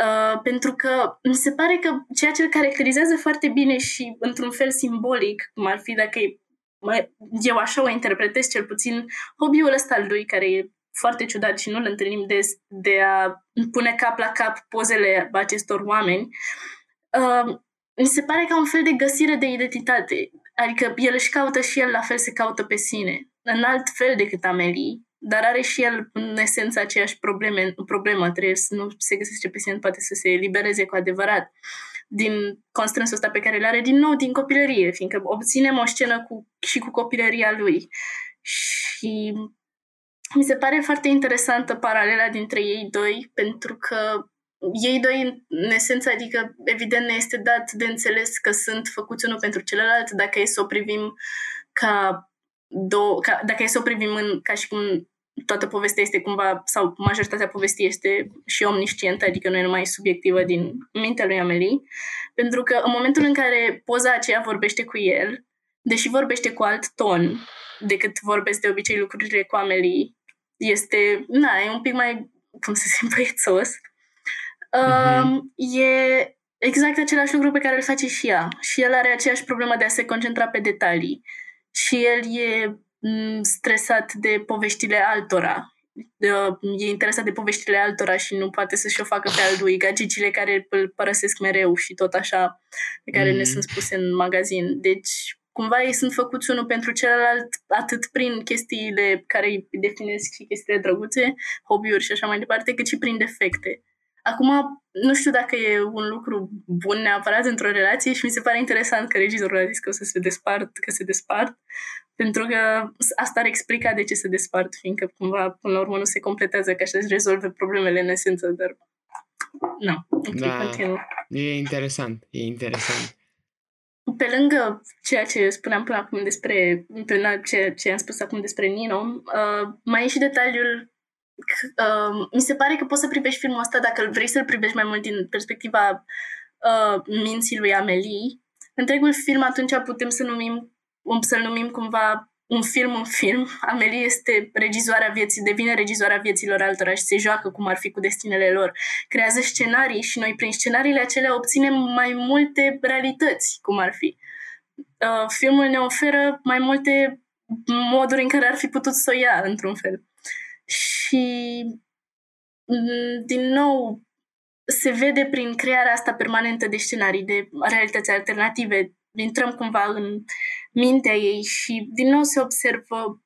Uh, pentru că mi se pare că ceea ce îl caracterizează foarte bine și într-un fel simbolic, cum ar fi dacă e, eu așa o interpretez cel puțin, hobby-ul ăsta al lui, care e foarte ciudat și nu-l întâlnim des, de a pune cap la cap pozele acestor oameni, uh, mi se pare ca un fel de găsire de identitate. Adică el își caută și el la fel se caută pe sine. În alt fel decât Amelie, dar are și el în esență aceeași probleme, problemă. Trebuie să nu se găsește pe sine, poate să se elibereze cu adevărat din constrânsul ăsta pe care îl are din nou din copilărie, fiindcă obținem o scenă cu, și cu copilăria lui. Și mi se pare foarte interesantă paralela dintre ei doi, pentru că ei doi, în esență, adică, evident, ne este dat de înțeles că sunt făcuți unul pentru celălalt, dacă e să o privim ca două, ca, dacă e să o privim în, ca și cum toată povestea este cumva, sau majoritatea povestii este și omniscientă, adică nu e numai subiectivă din mintea lui Amelie, pentru că în momentul în care poza aceea vorbește cu el, deși vorbește cu alt ton decât vorbesc de obicei lucrurile cu Amelie, este, na, e un pic mai, cum să zic, băiețos, uh-huh. e exact același lucru pe care îl face și ea. Și el are aceeași problemă de a se concentra pe detalii. Și el e mm, stresat de poveștile altora. E interesat de poveștile altora și nu poate să-și o facă pe al lui. Gagicile care îl părăsesc mereu și tot așa, pe care mm-hmm. ne sunt spuse în magazin. Deci, cumva ei sunt făcuți unul pentru celălalt atât prin chestiile care îi definesc și chestiile drăguțe, hobby-uri și așa mai departe, cât și prin defecte. Acum, nu știu dacă e un lucru bun neapărat într-o relație și mi se pare interesant că regizorul a zis că o să se despart, că se despart, pentru că asta ar explica de ce se despart, fiindcă cumva, până la urmă, nu se completează ca să-și rezolve problemele în esență, dar nu, ok, da, continuu. E interesant, e interesant. Pe lângă ceea ce spuneam până acum despre, pe ce, ce am spus acum despre Nino, uh, mai e și detaliul uh, mi se pare că poți să privești filmul ăsta dacă vrei să-l privești mai mult din perspectiva uh, minții lui Amelie. Întregul film atunci putem să numim, um, să-l numim cumva un film, un film. Amelie este regizoarea vieții, devine regizoarea vieților altora și se joacă cum ar fi cu destinele lor. Creează scenarii și noi prin scenariile acelea obținem mai multe realități, cum ar fi. Uh, filmul ne oferă mai multe moduri în care ar fi putut să o ia, într-un fel. Și, mm, din nou, se vede prin crearea asta permanentă de scenarii, de realități alternative. Intrăm cumva în mintea ei și din nou se observă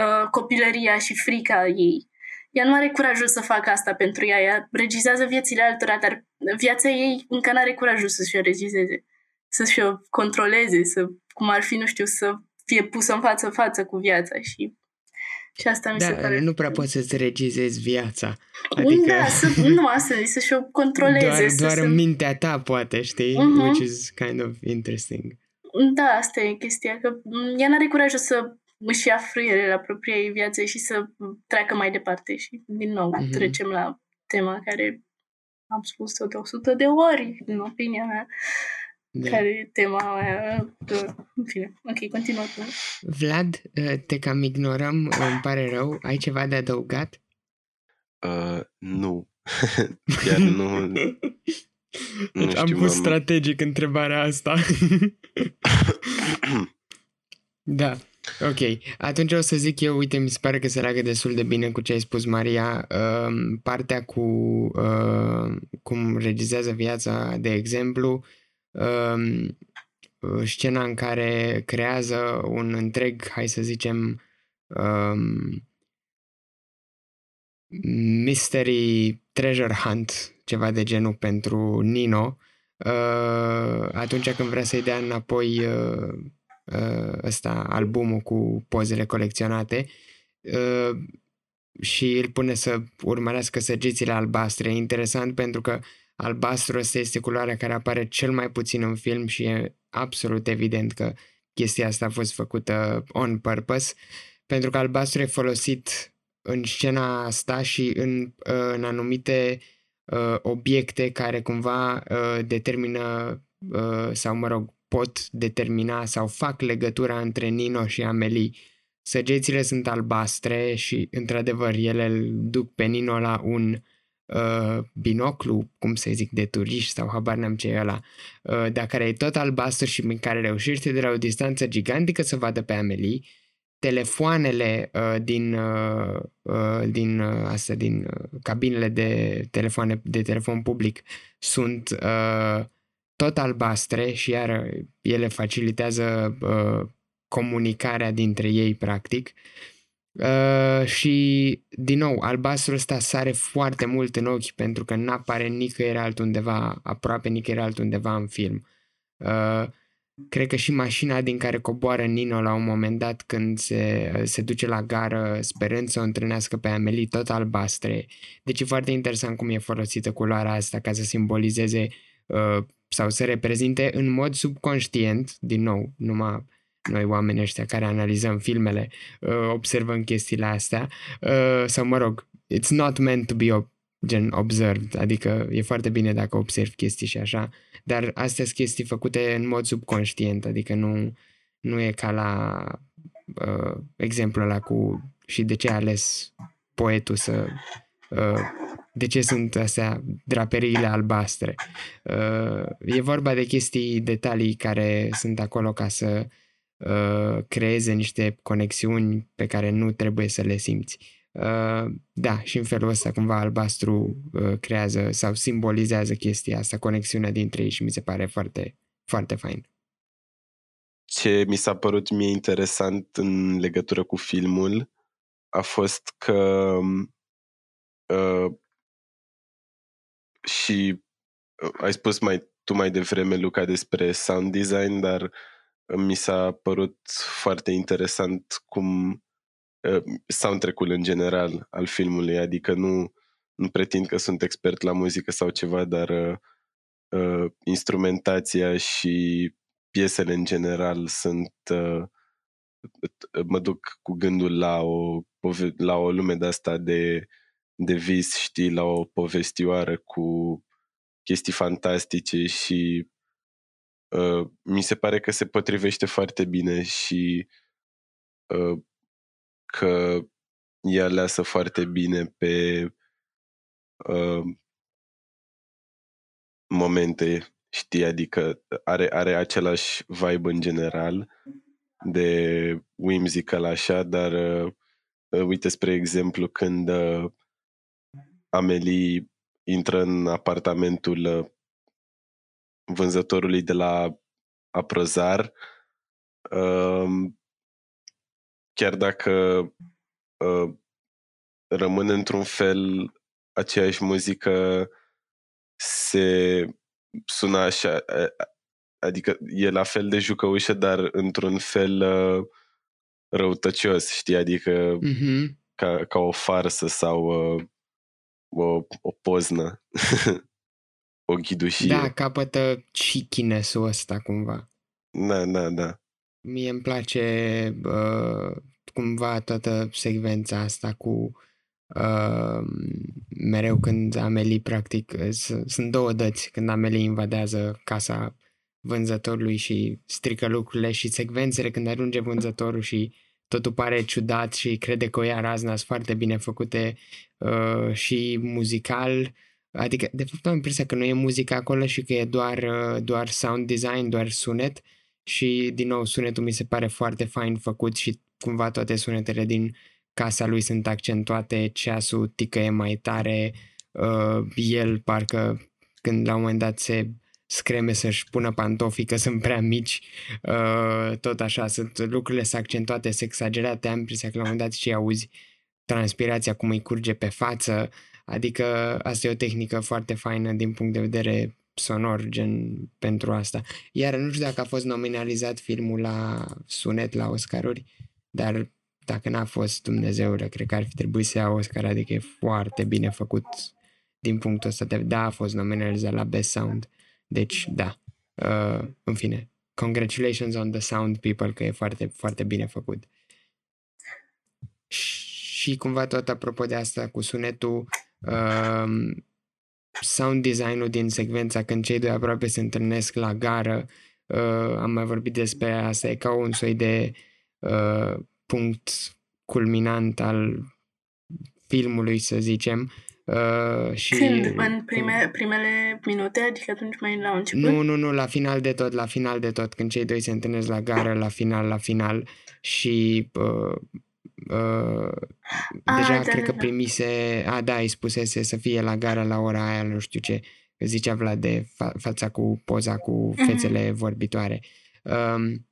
uh, copilăria și frica ei. Ea nu are curajul să facă asta pentru ea, ea regizează viețile altora, dar viața ei încă nu are curajul să-și o regizeze, să-și o controleze, să, cum ar fi, nu știu, să fie pusă în față-față cu viața și și asta mi da, se pare... nu prea poți să-ți regizezi viața. Adică... Da, să, nu asta, să-și o controleze. Doar, să doar să... în mintea ta, poate, știi? Uh-huh. Which is kind of interesting. Da, asta e chestia, că ea n-are curajul să își ia frâiere la propria ei viață și să treacă mai departe. Și, din nou, uh-huh. trecem la tema care am spus-o de 100 de ori, în opinia mea. Da. Care e tema aia? În fine, ok, continuă tu. Vlad, te cam ignorăm, îmi pare rău. Ai ceva de adăugat? Uh, nu. Chiar nu... nu deci am pus am... strategic întrebarea asta. da. Ok, atunci o să zic eu, uite, mi se pare că se leagă destul de bine cu ce ai spus, Maria. Uh, partea cu uh, cum regizează viața, de exemplu, uh, scena în care creează un întreg, hai să zicem, um, mystery treasure hunt, ceva de genul pentru Nino, uh, atunci când vrea să-i dea înapoi uh, uh, ăsta, albumul cu pozele colecționate uh, și îl pune să urmărească săgețile albastre. E interesant pentru că albastru ăsta este culoarea care apare cel mai puțin în film și e absolut evident că chestia asta a fost făcută on purpose, pentru că albastru e folosit în scena asta și în, uh, în anumite uh, obiecte care cumva uh, determină uh, sau, mă rog, pot determina sau fac legătura între Nino și Amelie. Săgețile sunt albastre și, într-adevăr, ele îl duc pe Nino la un uh, binoclu, cum să zic, de turiști sau habar n-am ce e ăla, uh, dar care e tot albastru și în care reușește de la o distanță gigantică să vadă pe Amelie. Telefoanele uh, din, uh, uh, din, uh, astea, din uh, cabinele de, telefoane, de telefon public sunt uh, tot albastre și iar ele facilitează uh, comunicarea dintre ei practic. Uh, și, din nou, albastru ăsta sare foarte mult în ochi pentru că n-apare nicăieri altundeva, aproape nicăieri altundeva în film. Uh, cred că și mașina din care coboară Nino la un moment dat când se, se duce la gară sperând să o întâlnească pe Amelie tot albastre. Deci e foarte interesant cum e folosită culoarea asta ca să simbolizeze uh, sau să reprezinte în mod subconștient, din nou, numai noi oamenii ăștia care analizăm filmele uh, observăm chestiile astea, uh, sau mă rog, it's not meant to be o, gen observed, adică e foarte bine dacă observi chestii și așa, dar astea sunt chestii făcute în mod subconștient, adică nu, nu e ca la uh, exemplul ăla cu și de ce a ales poetul să uh, de ce sunt astea draperiile albastre. Uh, e vorba de chestii, detalii care sunt acolo ca să uh, creeze niște conexiuni pe care nu trebuie să le simți. Uh, da, și în felul ăsta cumva albastru uh, creează sau simbolizează chestia asta, conexiunea dintre ei și mi se pare foarte, foarte fain. Ce mi s-a părut mie interesant în legătură cu filmul a fost că uh, și uh, ai spus mai tu mai devreme, Luca, despre sound design, dar uh, mi s-a părut foarte interesant cum uh, soundtrack-ul în general al filmului, adică nu, nu pretind că sunt expert la muzică sau ceva, dar uh, uh, instrumentația și piesele în general sunt uh, mă duc cu gândul la o, la o lume de asta de de vis, știi, la o povestioară cu chestii fantastice și uh, mi se pare că se potrivește foarte bine și uh, că e aleasă foarte bine pe uh, momente, știi, adică are, are același vibe în general de whimsical așa, dar uh, uite spre exemplu când uh, Amelie intră în apartamentul uh, vânzătorului de la Aprozar, um, chiar dacă uh, rămâne într-un fel aceeași muzică, se sună așa, adică e la fel de jucăușă, dar într-un fel uh, răutăcios, știi? Adică mm-hmm. ca, ca o farsă sau uh, o, o poznă, o ghidușie. Da, capătă cheekiness-ul ăsta cumva. Da, da, da. Mie îmi place uh, cumva toată secvența asta cu uh, mereu când Amelie practic sunt două dăți când Amelie invadează casa vânzătorului și strică lucrurile și secvențele când ajunge vânzătorul și totul pare ciudat și crede că o ia razna sunt foarte bine făcute uh, și muzical. Adică de fapt am impresia că nu e muzică acolo și că e doar, uh, doar sound design, doar sunet și din nou sunetul mi se pare foarte fain făcut și cumva toate sunetele din casa lui sunt accentuate, ceasul ticăie mai tare, uh, el parcă când la un moment dat se screme să-și pună pantofii că sunt prea mici, uh, tot așa, sunt lucrurile sunt accentuate, sunt exagerate, am impresia că la un moment dat și auzi transpirația cum îi curge pe față, adică asta e o tehnică foarte faină din punct de vedere sonor, gen pentru asta. Iar nu știu dacă a fost nominalizat filmul la sunet la Oscaruri, dar dacă n-a fost Dumnezeule, cred că ar fi trebuit să ia Oscar, adică e foarte bine făcut din punctul ăsta de... Da, a fost nominalizat la Best Sound. Deci, da. Uh, în fine, congratulations on the sound, people, că e foarte, foarte bine făcut. Și cumva tot apropo de asta cu sunetul, uh, sound design-ul din secvența când cei doi aproape se întâlnesc la gară, uh, am mai vorbit despre asta, e ca un soi de uh, punct culminant al filmului, să zicem, Uh, și... Când? În prime, primele minute? Adică atunci mai la început? Nu, nu, nu, la final de tot, la final de tot, când cei doi se întâlnesc la gară, la final, la final și uh, uh, a, deja da, cred da, că da. primise, a da, îi spusese să fie la gară la ora aia, nu știu ce, zicea Vlad de fa- fața cu poza cu mhm. fețele uh-huh. vorbitoare. Um,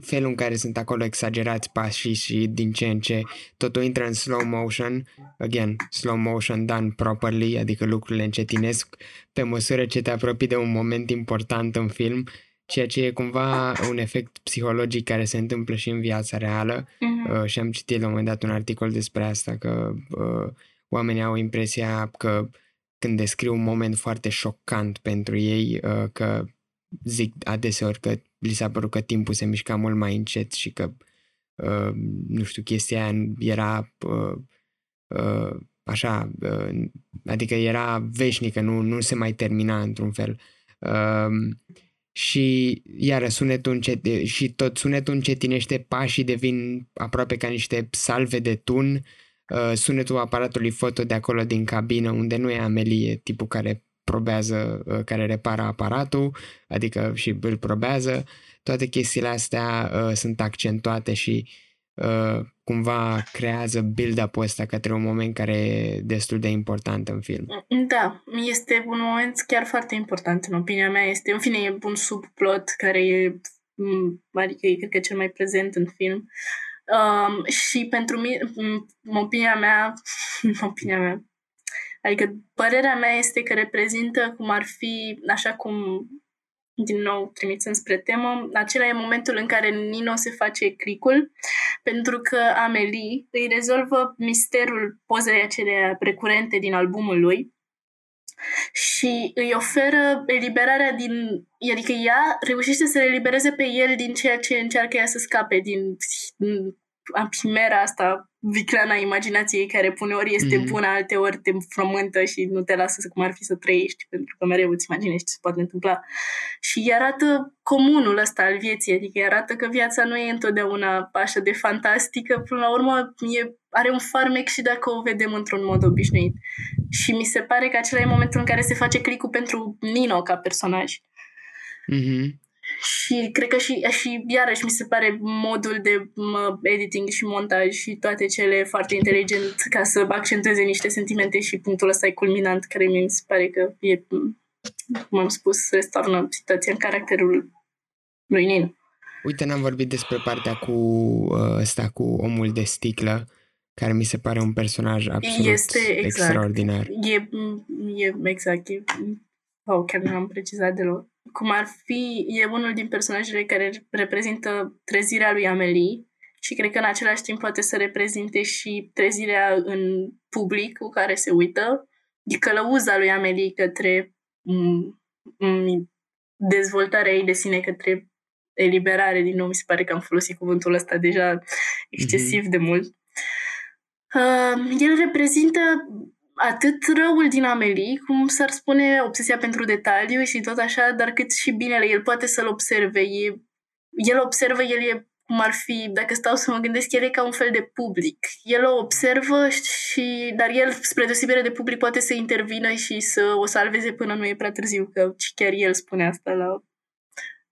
felul în care sunt acolo exagerați pașii și din ce în ce totul intră în slow motion, again, slow motion done properly, adică lucrurile încetinesc pe măsură ce te apropii de un moment important în film, ceea ce e cumva un efect psihologic care se întâmplă și în viața reală mm-hmm. uh, și am citit la un moment dat un articol despre asta, că uh, oamenii au impresia că când descriu un moment foarte șocant pentru ei, uh, că zic adeseori că li s-a părut că timpul se mișca mult mai încet și că, uh, nu știu, chestia aia era uh, uh, așa, uh, adică era veșnică, nu, nu se mai termina într-un fel. Uh, și iară sunetul încet, și tot sunetul încetinește, pașii devin aproape ca niște salve de tun, uh, sunetul aparatului foto de acolo din cabină, unde nu e Amelie, tipul care probează, uh, care repară aparatul, adică și îl probează. Toate chestiile astea uh, sunt accentuate și uh, cumva creează build-up-ul ăsta către un moment care e destul de important în film. Da, este un moment chiar foarte important în opinia mea. Este, în fine, e un subplot care e, adică e, cred că, cel mai prezent în film. Um, și pentru mine, în opinia mea, în opinia mea, Adică părerea mea este că reprezintă cum ar fi, așa cum din nou trimițând spre temă, acela e momentul în care Nino se face cricul, pentru că Amelie îi rezolvă misterul pozei acelea recurente din albumul lui și îi oferă eliberarea din... Adică ea reușește să le elibereze pe el din ceea ce încearcă ea să scape, din chimera asta vicleana imaginației care pune ori este mm-hmm. bună, alte ori te frământă și nu te lasă cum ar fi să trăiești, pentru că mereu îți imaginezi ce se poate întâmpla. Și îi arată comunul ăsta al vieții, adică îi arată că viața nu e întotdeauna așa de fantastică, până la urmă e, are un farmec și dacă o vedem într-un mod obișnuit. Și mi se pare că acela e momentul în care se face clicul pentru Nino ca personaj. Mm-hmm. Și cred că și, și iarăși mi se pare modul de mă, editing și montaj și toate cele foarte inteligent ca să accentueze niște sentimente și punctul ăsta e culminant care mi se pare că e, cum am spus, restaurnă situația în caracterul lui Nino. Uite, n-am vorbit despre partea cu uh, ăsta, cu omul de sticlă, care mi se pare un personaj absolut este, exact. extraordinar. E, e exact, e, oh, chiar nu am precizat deloc. Cum ar fi, e unul din personajele care reprezintă trezirea lui Amelie și cred că în același timp poate să reprezinte și trezirea în public cu care se uită, călăuza lui Amelie către m- m- dezvoltarea ei de sine, către eliberare, din nou mi se pare că am folosit cuvântul ăsta deja excesiv mm-hmm. de mult. Uh, el reprezintă atât răul din Amelie, cum s-ar spune obsesia pentru detaliu și tot așa, dar cât și binele. El poate să-l observe. E, el observă, el e cum ar fi, dacă stau să mă gândesc, el e ca un fel de public. El o observă, și, dar el, spre deosebire de public, poate să intervină și să o salveze până nu e prea târziu, că chiar el spune asta la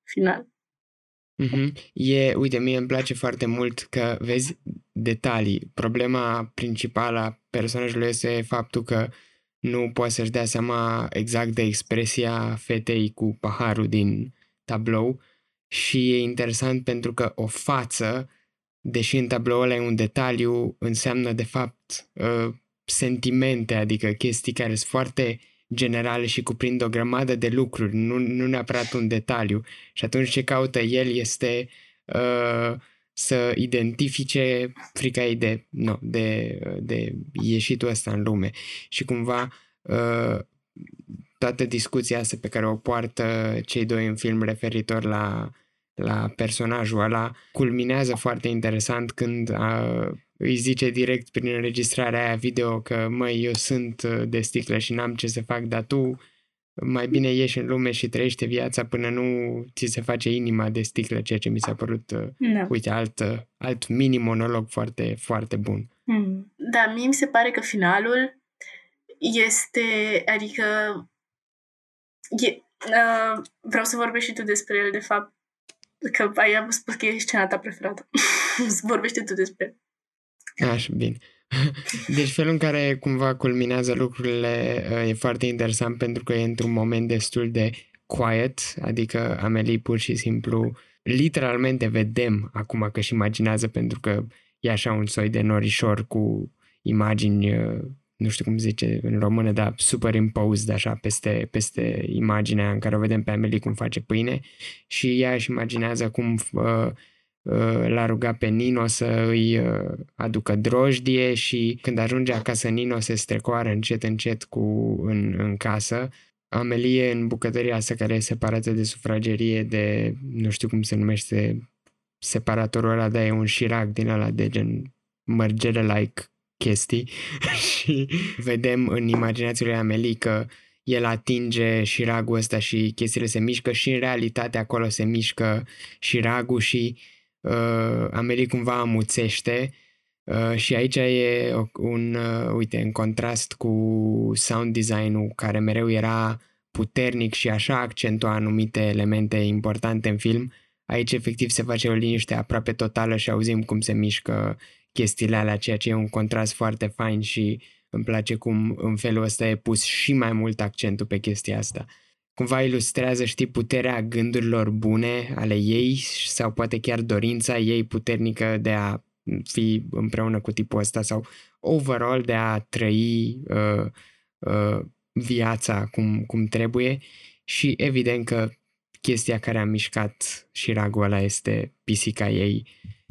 final. Mm-hmm. E, uite, mie îmi place foarte mult că vezi detalii. Problema principală a personajului este faptul că nu poate să-și dea seama exact de expresia fetei cu paharul din tablou și e interesant pentru că o față, deși în tabloul ăla e un detaliu, înseamnă de fapt uh, sentimente, adică chestii care sunt foarte generale și cuprind o grămadă de lucruri, nu, nu neapărat un detaliu. Și atunci ce caută el este uh, să identifice frica ei de, no, de, de ieșitul ăsta în lume. Și cumva uh, toată discuția asta pe care o poartă cei doi în film referitor la, la personajul ăla culminează foarte interesant când uh, îi zice direct prin înregistrarea aia video că măi, eu sunt uh, de sticlă și n-am ce să fac, dar tu mai bine ieși în lume și trăiește viața până nu ți se face inima de sticlă, ceea ce mi s-a părut, uh, da. uite, alt, uh, alt mini monolog foarte, foarte bun. Mm. Da, mie mi se pare că finalul este, adică e, uh, vreau să vorbești și tu despre el, de fapt, că ai spus că e scena ta preferată. Vorbește tu despre el. Așa, bine. Deci felul în care cumva culminează lucrurile uh, e foarte interesant pentru că e într-un moment destul de quiet, adică Amelie pur și simplu literalmente vedem acum că și imaginează pentru că e așa un soi de norișor cu imagini, uh, nu știu cum zice în română, dar superimposed așa peste, peste imaginea în care o vedem pe Amelie cum face pâine și ea își imaginează cum uh, Uh, l-a rugat pe Nino să îi uh, aducă drojdie și când ajunge acasă Nino se strecoară încet încet cu, în, în casă. Amelie în bucătăria asta care e separată de sufragerie de, nu știu cum se numește separatorul ăla, dar e un șirac din ăla de gen mărgele-like chestii și vedem în imaginația lui Amelie că el atinge șiragul ăsta și chestiile se mișcă și în realitate acolo se mișcă șiragul și uh, Amelie cumva amuțește uh, și aici e un, uh, uite, în contrast cu sound design-ul care mereu era puternic și așa accentua anumite elemente importante în film, aici efectiv se face o liniște aproape totală și auzim cum se mișcă chestiile alea, ceea ce e un contrast foarte fain și îmi place cum în felul ăsta e pus și mai mult accentul pe chestia asta cumva ilustrează, știi, puterea gândurilor bune ale ei sau poate chiar dorința ei puternică de a fi împreună cu tipul ăsta sau overall de a trăi uh, uh, viața cum, cum trebuie. Și evident că chestia care a mișcat și ragul ăla este pisica ei.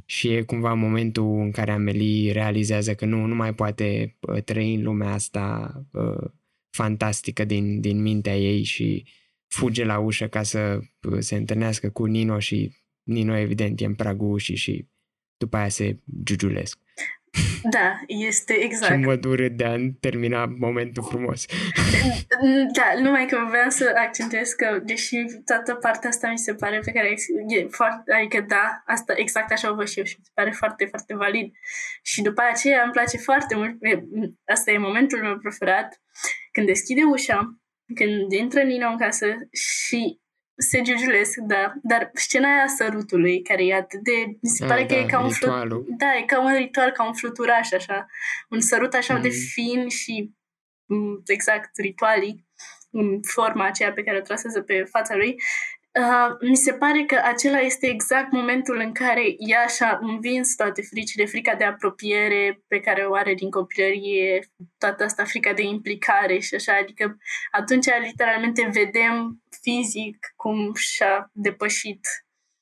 Și e cumva momentul în care Amelie realizează că nu, nu mai poate uh, trăi în lumea asta uh, fantastică din, din mintea ei și fuge la ușă ca să uh, se întâlnească cu Nino și Nino evident e în pragul ușii și după aia se giugiulesc. Da, este exact. Și mă urât de a termina momentul frumos. Da, numai că vreau să accentuez că, deși toată partea asta mi se pare pe care e foarte, adică da, asta exact așa o văd și eu și mi se pare foarte, foarte valid. Și după aceea îmi place foarte mult, asta e momentul meu preferat, când deschide ușa când intră Nino în casă și se giugiulesc, da. Dar scena aia a sărutului, care e atât de... Mi se Ah, pare că da, e ca un ritualul. flut... Da, e ca un ritual, ca un fluturaș, așa. Un sărut așa de Mhm. fin și mm, exact ritualic în forma aceea pe care o trasează pe fața lui. Uh, mi se pare că acela este exact momentul în care ea și-a învins toate fricile, frica de apropiere pe care o are din copilărie, toată asta frica de implicare și așa, adică atunci literalmente vedem fizic cum și-a depășit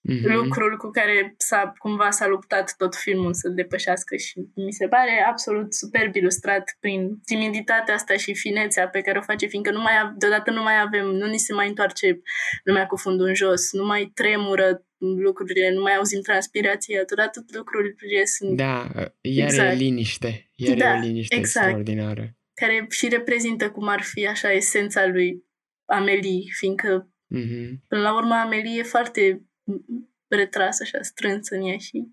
Mhm. lucrul cu care s-a, cumva s-a luptat tot filmul să-l depășească și mi se pare absolut superb ilustrat prin timiditatea asta și finețea pe care o face, fiindcă nu mai, av- deodată nu mai avem, nu ni se mai întoarce lumea cu fundul în jos, nu mai tremură lucrurile, nu mai auzim transpirația, deodată lucrurile sunt Da, iar Exact. e liniște. Iar Da, e o liniște exact. extraordinară. care și reprezintă cum ar fi așa esența lui Amelie, fiindcă Mhm. până la urmă Amelie e foarte retrasă așa, strânsă în ea și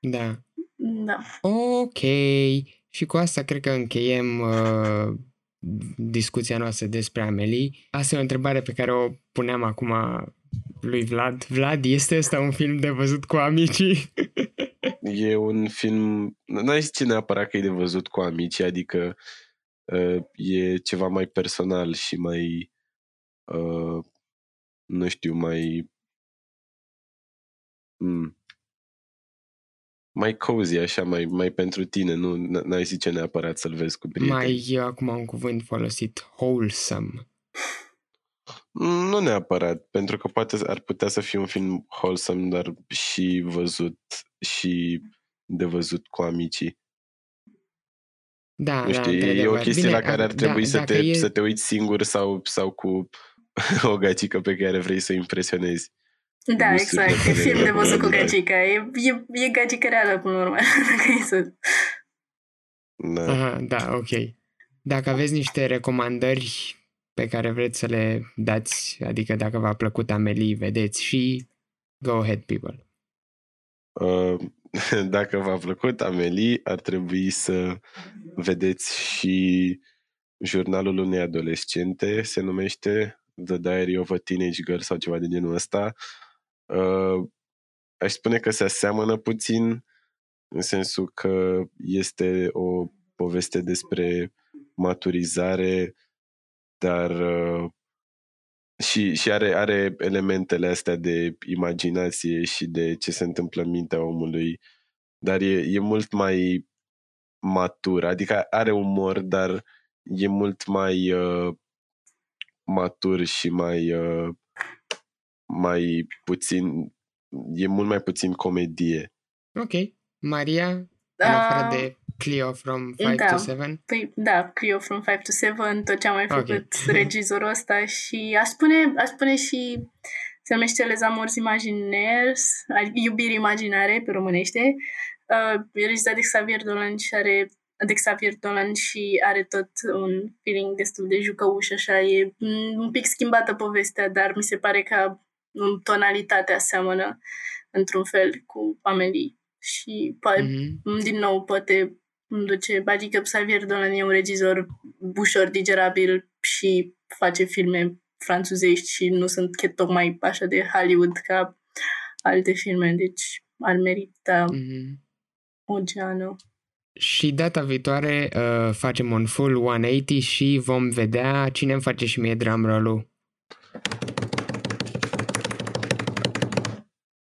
Da. da. Ok. Și cu asta cred că încheiem uh, discuția noastră despre Amelie. Asta e o întrebare pe care o puneam acum lui Vlad. Vlad, este ăsta un film de văzut cu amicii? E un film, n-ai zice neapărat că e de văzut cu amici, adică uh, e ceva mai personal și mai, uh, nu știu, mai mm, mai cozy, așa, mai, mai pentru tine, nu n- n-ai zice neapărat să-l vezi cu prieteni. Mai e acum un cuvânt folosit, wholesome. Mm, Nu neapărat, pentru că poate ar putea să fie un film wholesome, dar și văzut și de văzut cu amicii. Da, Nu da, știu, e o într-adevăr. chestie Bine, la care ar da, trebui să, dacă te, e... să te uiți singur sau, sau cu o gagică pe care vrei să o impresionezi. Da, Gusturile exact. E tale film de văzut cu personale. gagica. E, e, e gagică reală până la urmă. Dacă e să... Da. Aha, da, ok. Dacă aveți niște recomandări pe care vreți să le dați, adică dacă v-a plăcut Amelie, vedeți și go ahead, people. Uh, Dacă v-a plăcut Amelie, ar trebui să vedeți și jurnalul unei adolescente, se numește The Diary of a Teenage Girl sau ceva de genul ăsta. Uh, Aș spune că se aseamănă puțin în sensul că este o poveste despre maturizare, dar uh, și, și are, are elementele astea de imaginație și de ce se întâmplă în mintea omului, dar e, e mult mai matur, adică are umor, dar e mult mai uh, matur și mai uh, mai puțin e mult mai puțin comedie. Ok. Maria, în afară Uh, de Clio from 5 da. to 7? Păi, da, Clio from 5 to 7, tot ce a mai Ok. făcut regizorul ăsta și aș spune, aș spune și se numește Les Amours Imaginaires, adică Iubiri Imaginare pe românește. Uh, e regizat de Xavier Dolan și are de Xavier Dolan și are tot un feeling destul de jucăuș, așa, e mm, un pic schimbată povestea, dar mi se pare că în tonalitatea seamănă într-un fel cu Amelie și poate Mhm. din nou, poate îmi duce, adică Xavier Dolan e un regizor ușor digerabil și face filme franțuzești și nu sunt chiar tocmai așa de Hollywood ca alte filme, deci ar merita Mhm. o geană. Și data viitoare uh, facem un full 180 și vom vedea cine îmi face și mie drum roll-ul.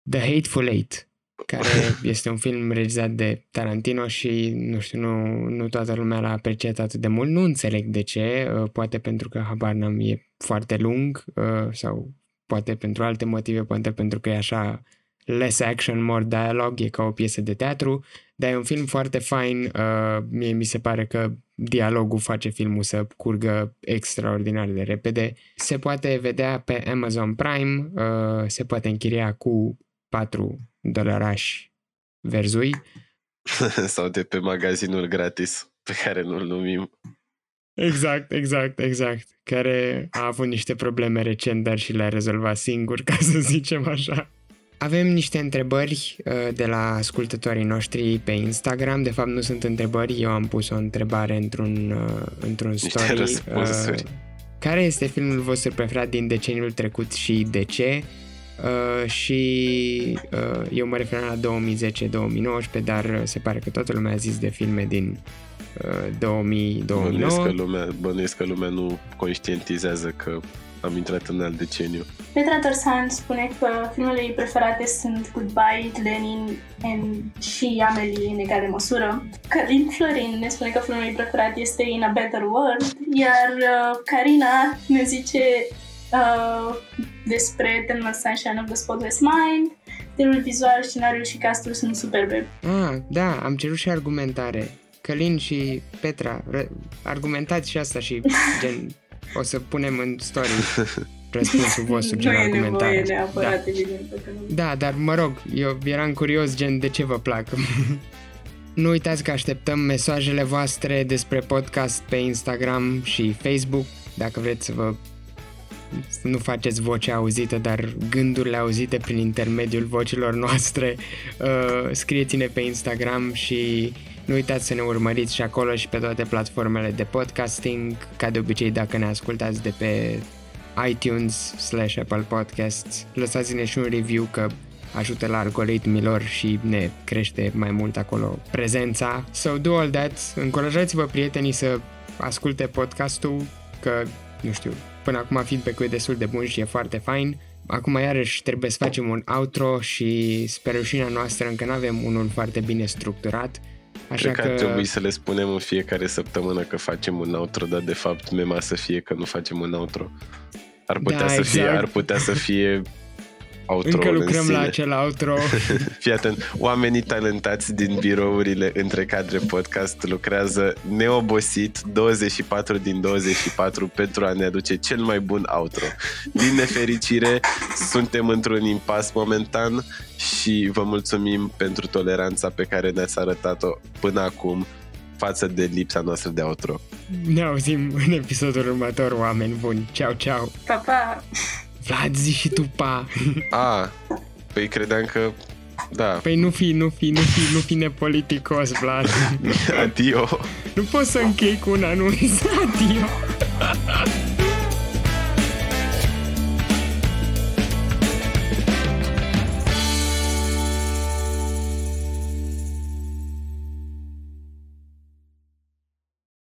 The Hateful Eight, care este un film regizat de Tarantino și, nu știu, nu, nu toată lumea l-a apreciat atât de mult. Nu înțeleg de ce, uh, poate pentru că habar n-am, e foarte lung uh, sau poate pentru alte motive, poate pentru că e așa less action, more dialogue, e ca o piesă de teatru, dar e un film foarte fain. Uh, mie mi se pare că dialogul face filmul să curgă extraordinar de repede. Se poate vedea pe Amazon Prime, uh, se poate închiria cu 4 dolarași verzui. sau de pe magazinul gratis pe care nu-l numim. Exact, exact, exact. Care a avut niște probleme recent, dar și le-a rezolvat singur, ca să zicem așa. Avem niște întrebări uh, de la ascultătorii noștri pe Instagram. De fapt, nu sunt întrebări, eu am pus o întrebare într-un, uh, într-un Niște story. răspunsuri. Uh, care este filmul vostru preferat din deceniul trecut și de ce. Uh, și uh, eu mă refer la 2010-2019, dar se pare că toată lumea a zis de filme din uh, 2000 2009 Bănuiesc că, lumea, bănuiesc că lumea nu conștientizează că am intrat în alt deceniu. Petra Torsan spune că filmele ei preferate sunt Goodbye, Lenin and și Amelie în egală măsură. Călin Florin ne spune că filmul ei preferat este In a Better World, iar uh, Karina ne zice uh, despre Eternal Sunshine of the Spotless Mind, stilul vizual, scenariul și castul sunt superbe. Ah, da, am cerut și argumentare. Călin și Petra, re- argumentați și asta și gen, o să punem în story răspunsul vostru, gen nu e argumentare. nevoie neapărat, da. evident. Că nu... da, dar mă rog, eu eram curios gen de ce vă plac. nu uitați că așteptăm mesajele voastre despre podcast pe Instagram și Facebook, dacă vreți să vă nu faceți vocea auzită, dar gândurile auzite prin intermediul vocilor noastre, uh, scrieți-ne pe Instagram și nu uitați să ne urmăriți și acolo și pe toate platformele de podcasting, ca de obicei dacă ne ascultați de pe iTunes slash Apple Podcasts, lăsați-ne și un review că ajută la algoritmilor și ne crește mai mult acolo prezența. So do all that, încurajați-vă prietenii să asculte podcastul, că, nu știu, până acum feedback-ul e destul de bun și e foarte fain. Acum iarăși trebuie să facem un outro și spre rușinea noastră încă nu avem unul foarte bine structurat. Așa Cred că, că ar trebui să le spunem în fiecare săptămână că facem un outro, dar de fapt mema să fie că nu facem un outro. Ar putea, Da, să, fie, exact. ar putea să fie outro încă în lucrăm sine. la acel outro. Fii atent, oamenii talentați din birourile între cadre podcast lucrează neobosit 24 din 24 pentru a ne aduce cel mai bun outro. Din nefericire, suntem într-un impas momentan și vă mulțumim pentru toleranța pe care ne-ați arătat-o până acum față de lipsa noastră de outro. ne auzim în episodul următor, oameni buni. Ceau, ceau. Pa, pa! Vlad, zi și tu pa. A, păi credeam că... Da, Păi nu fi, nu fi, nu fi, nu fi nepoliticos, Vlad. adio! Nu poți să închei cu un anunț. Adio.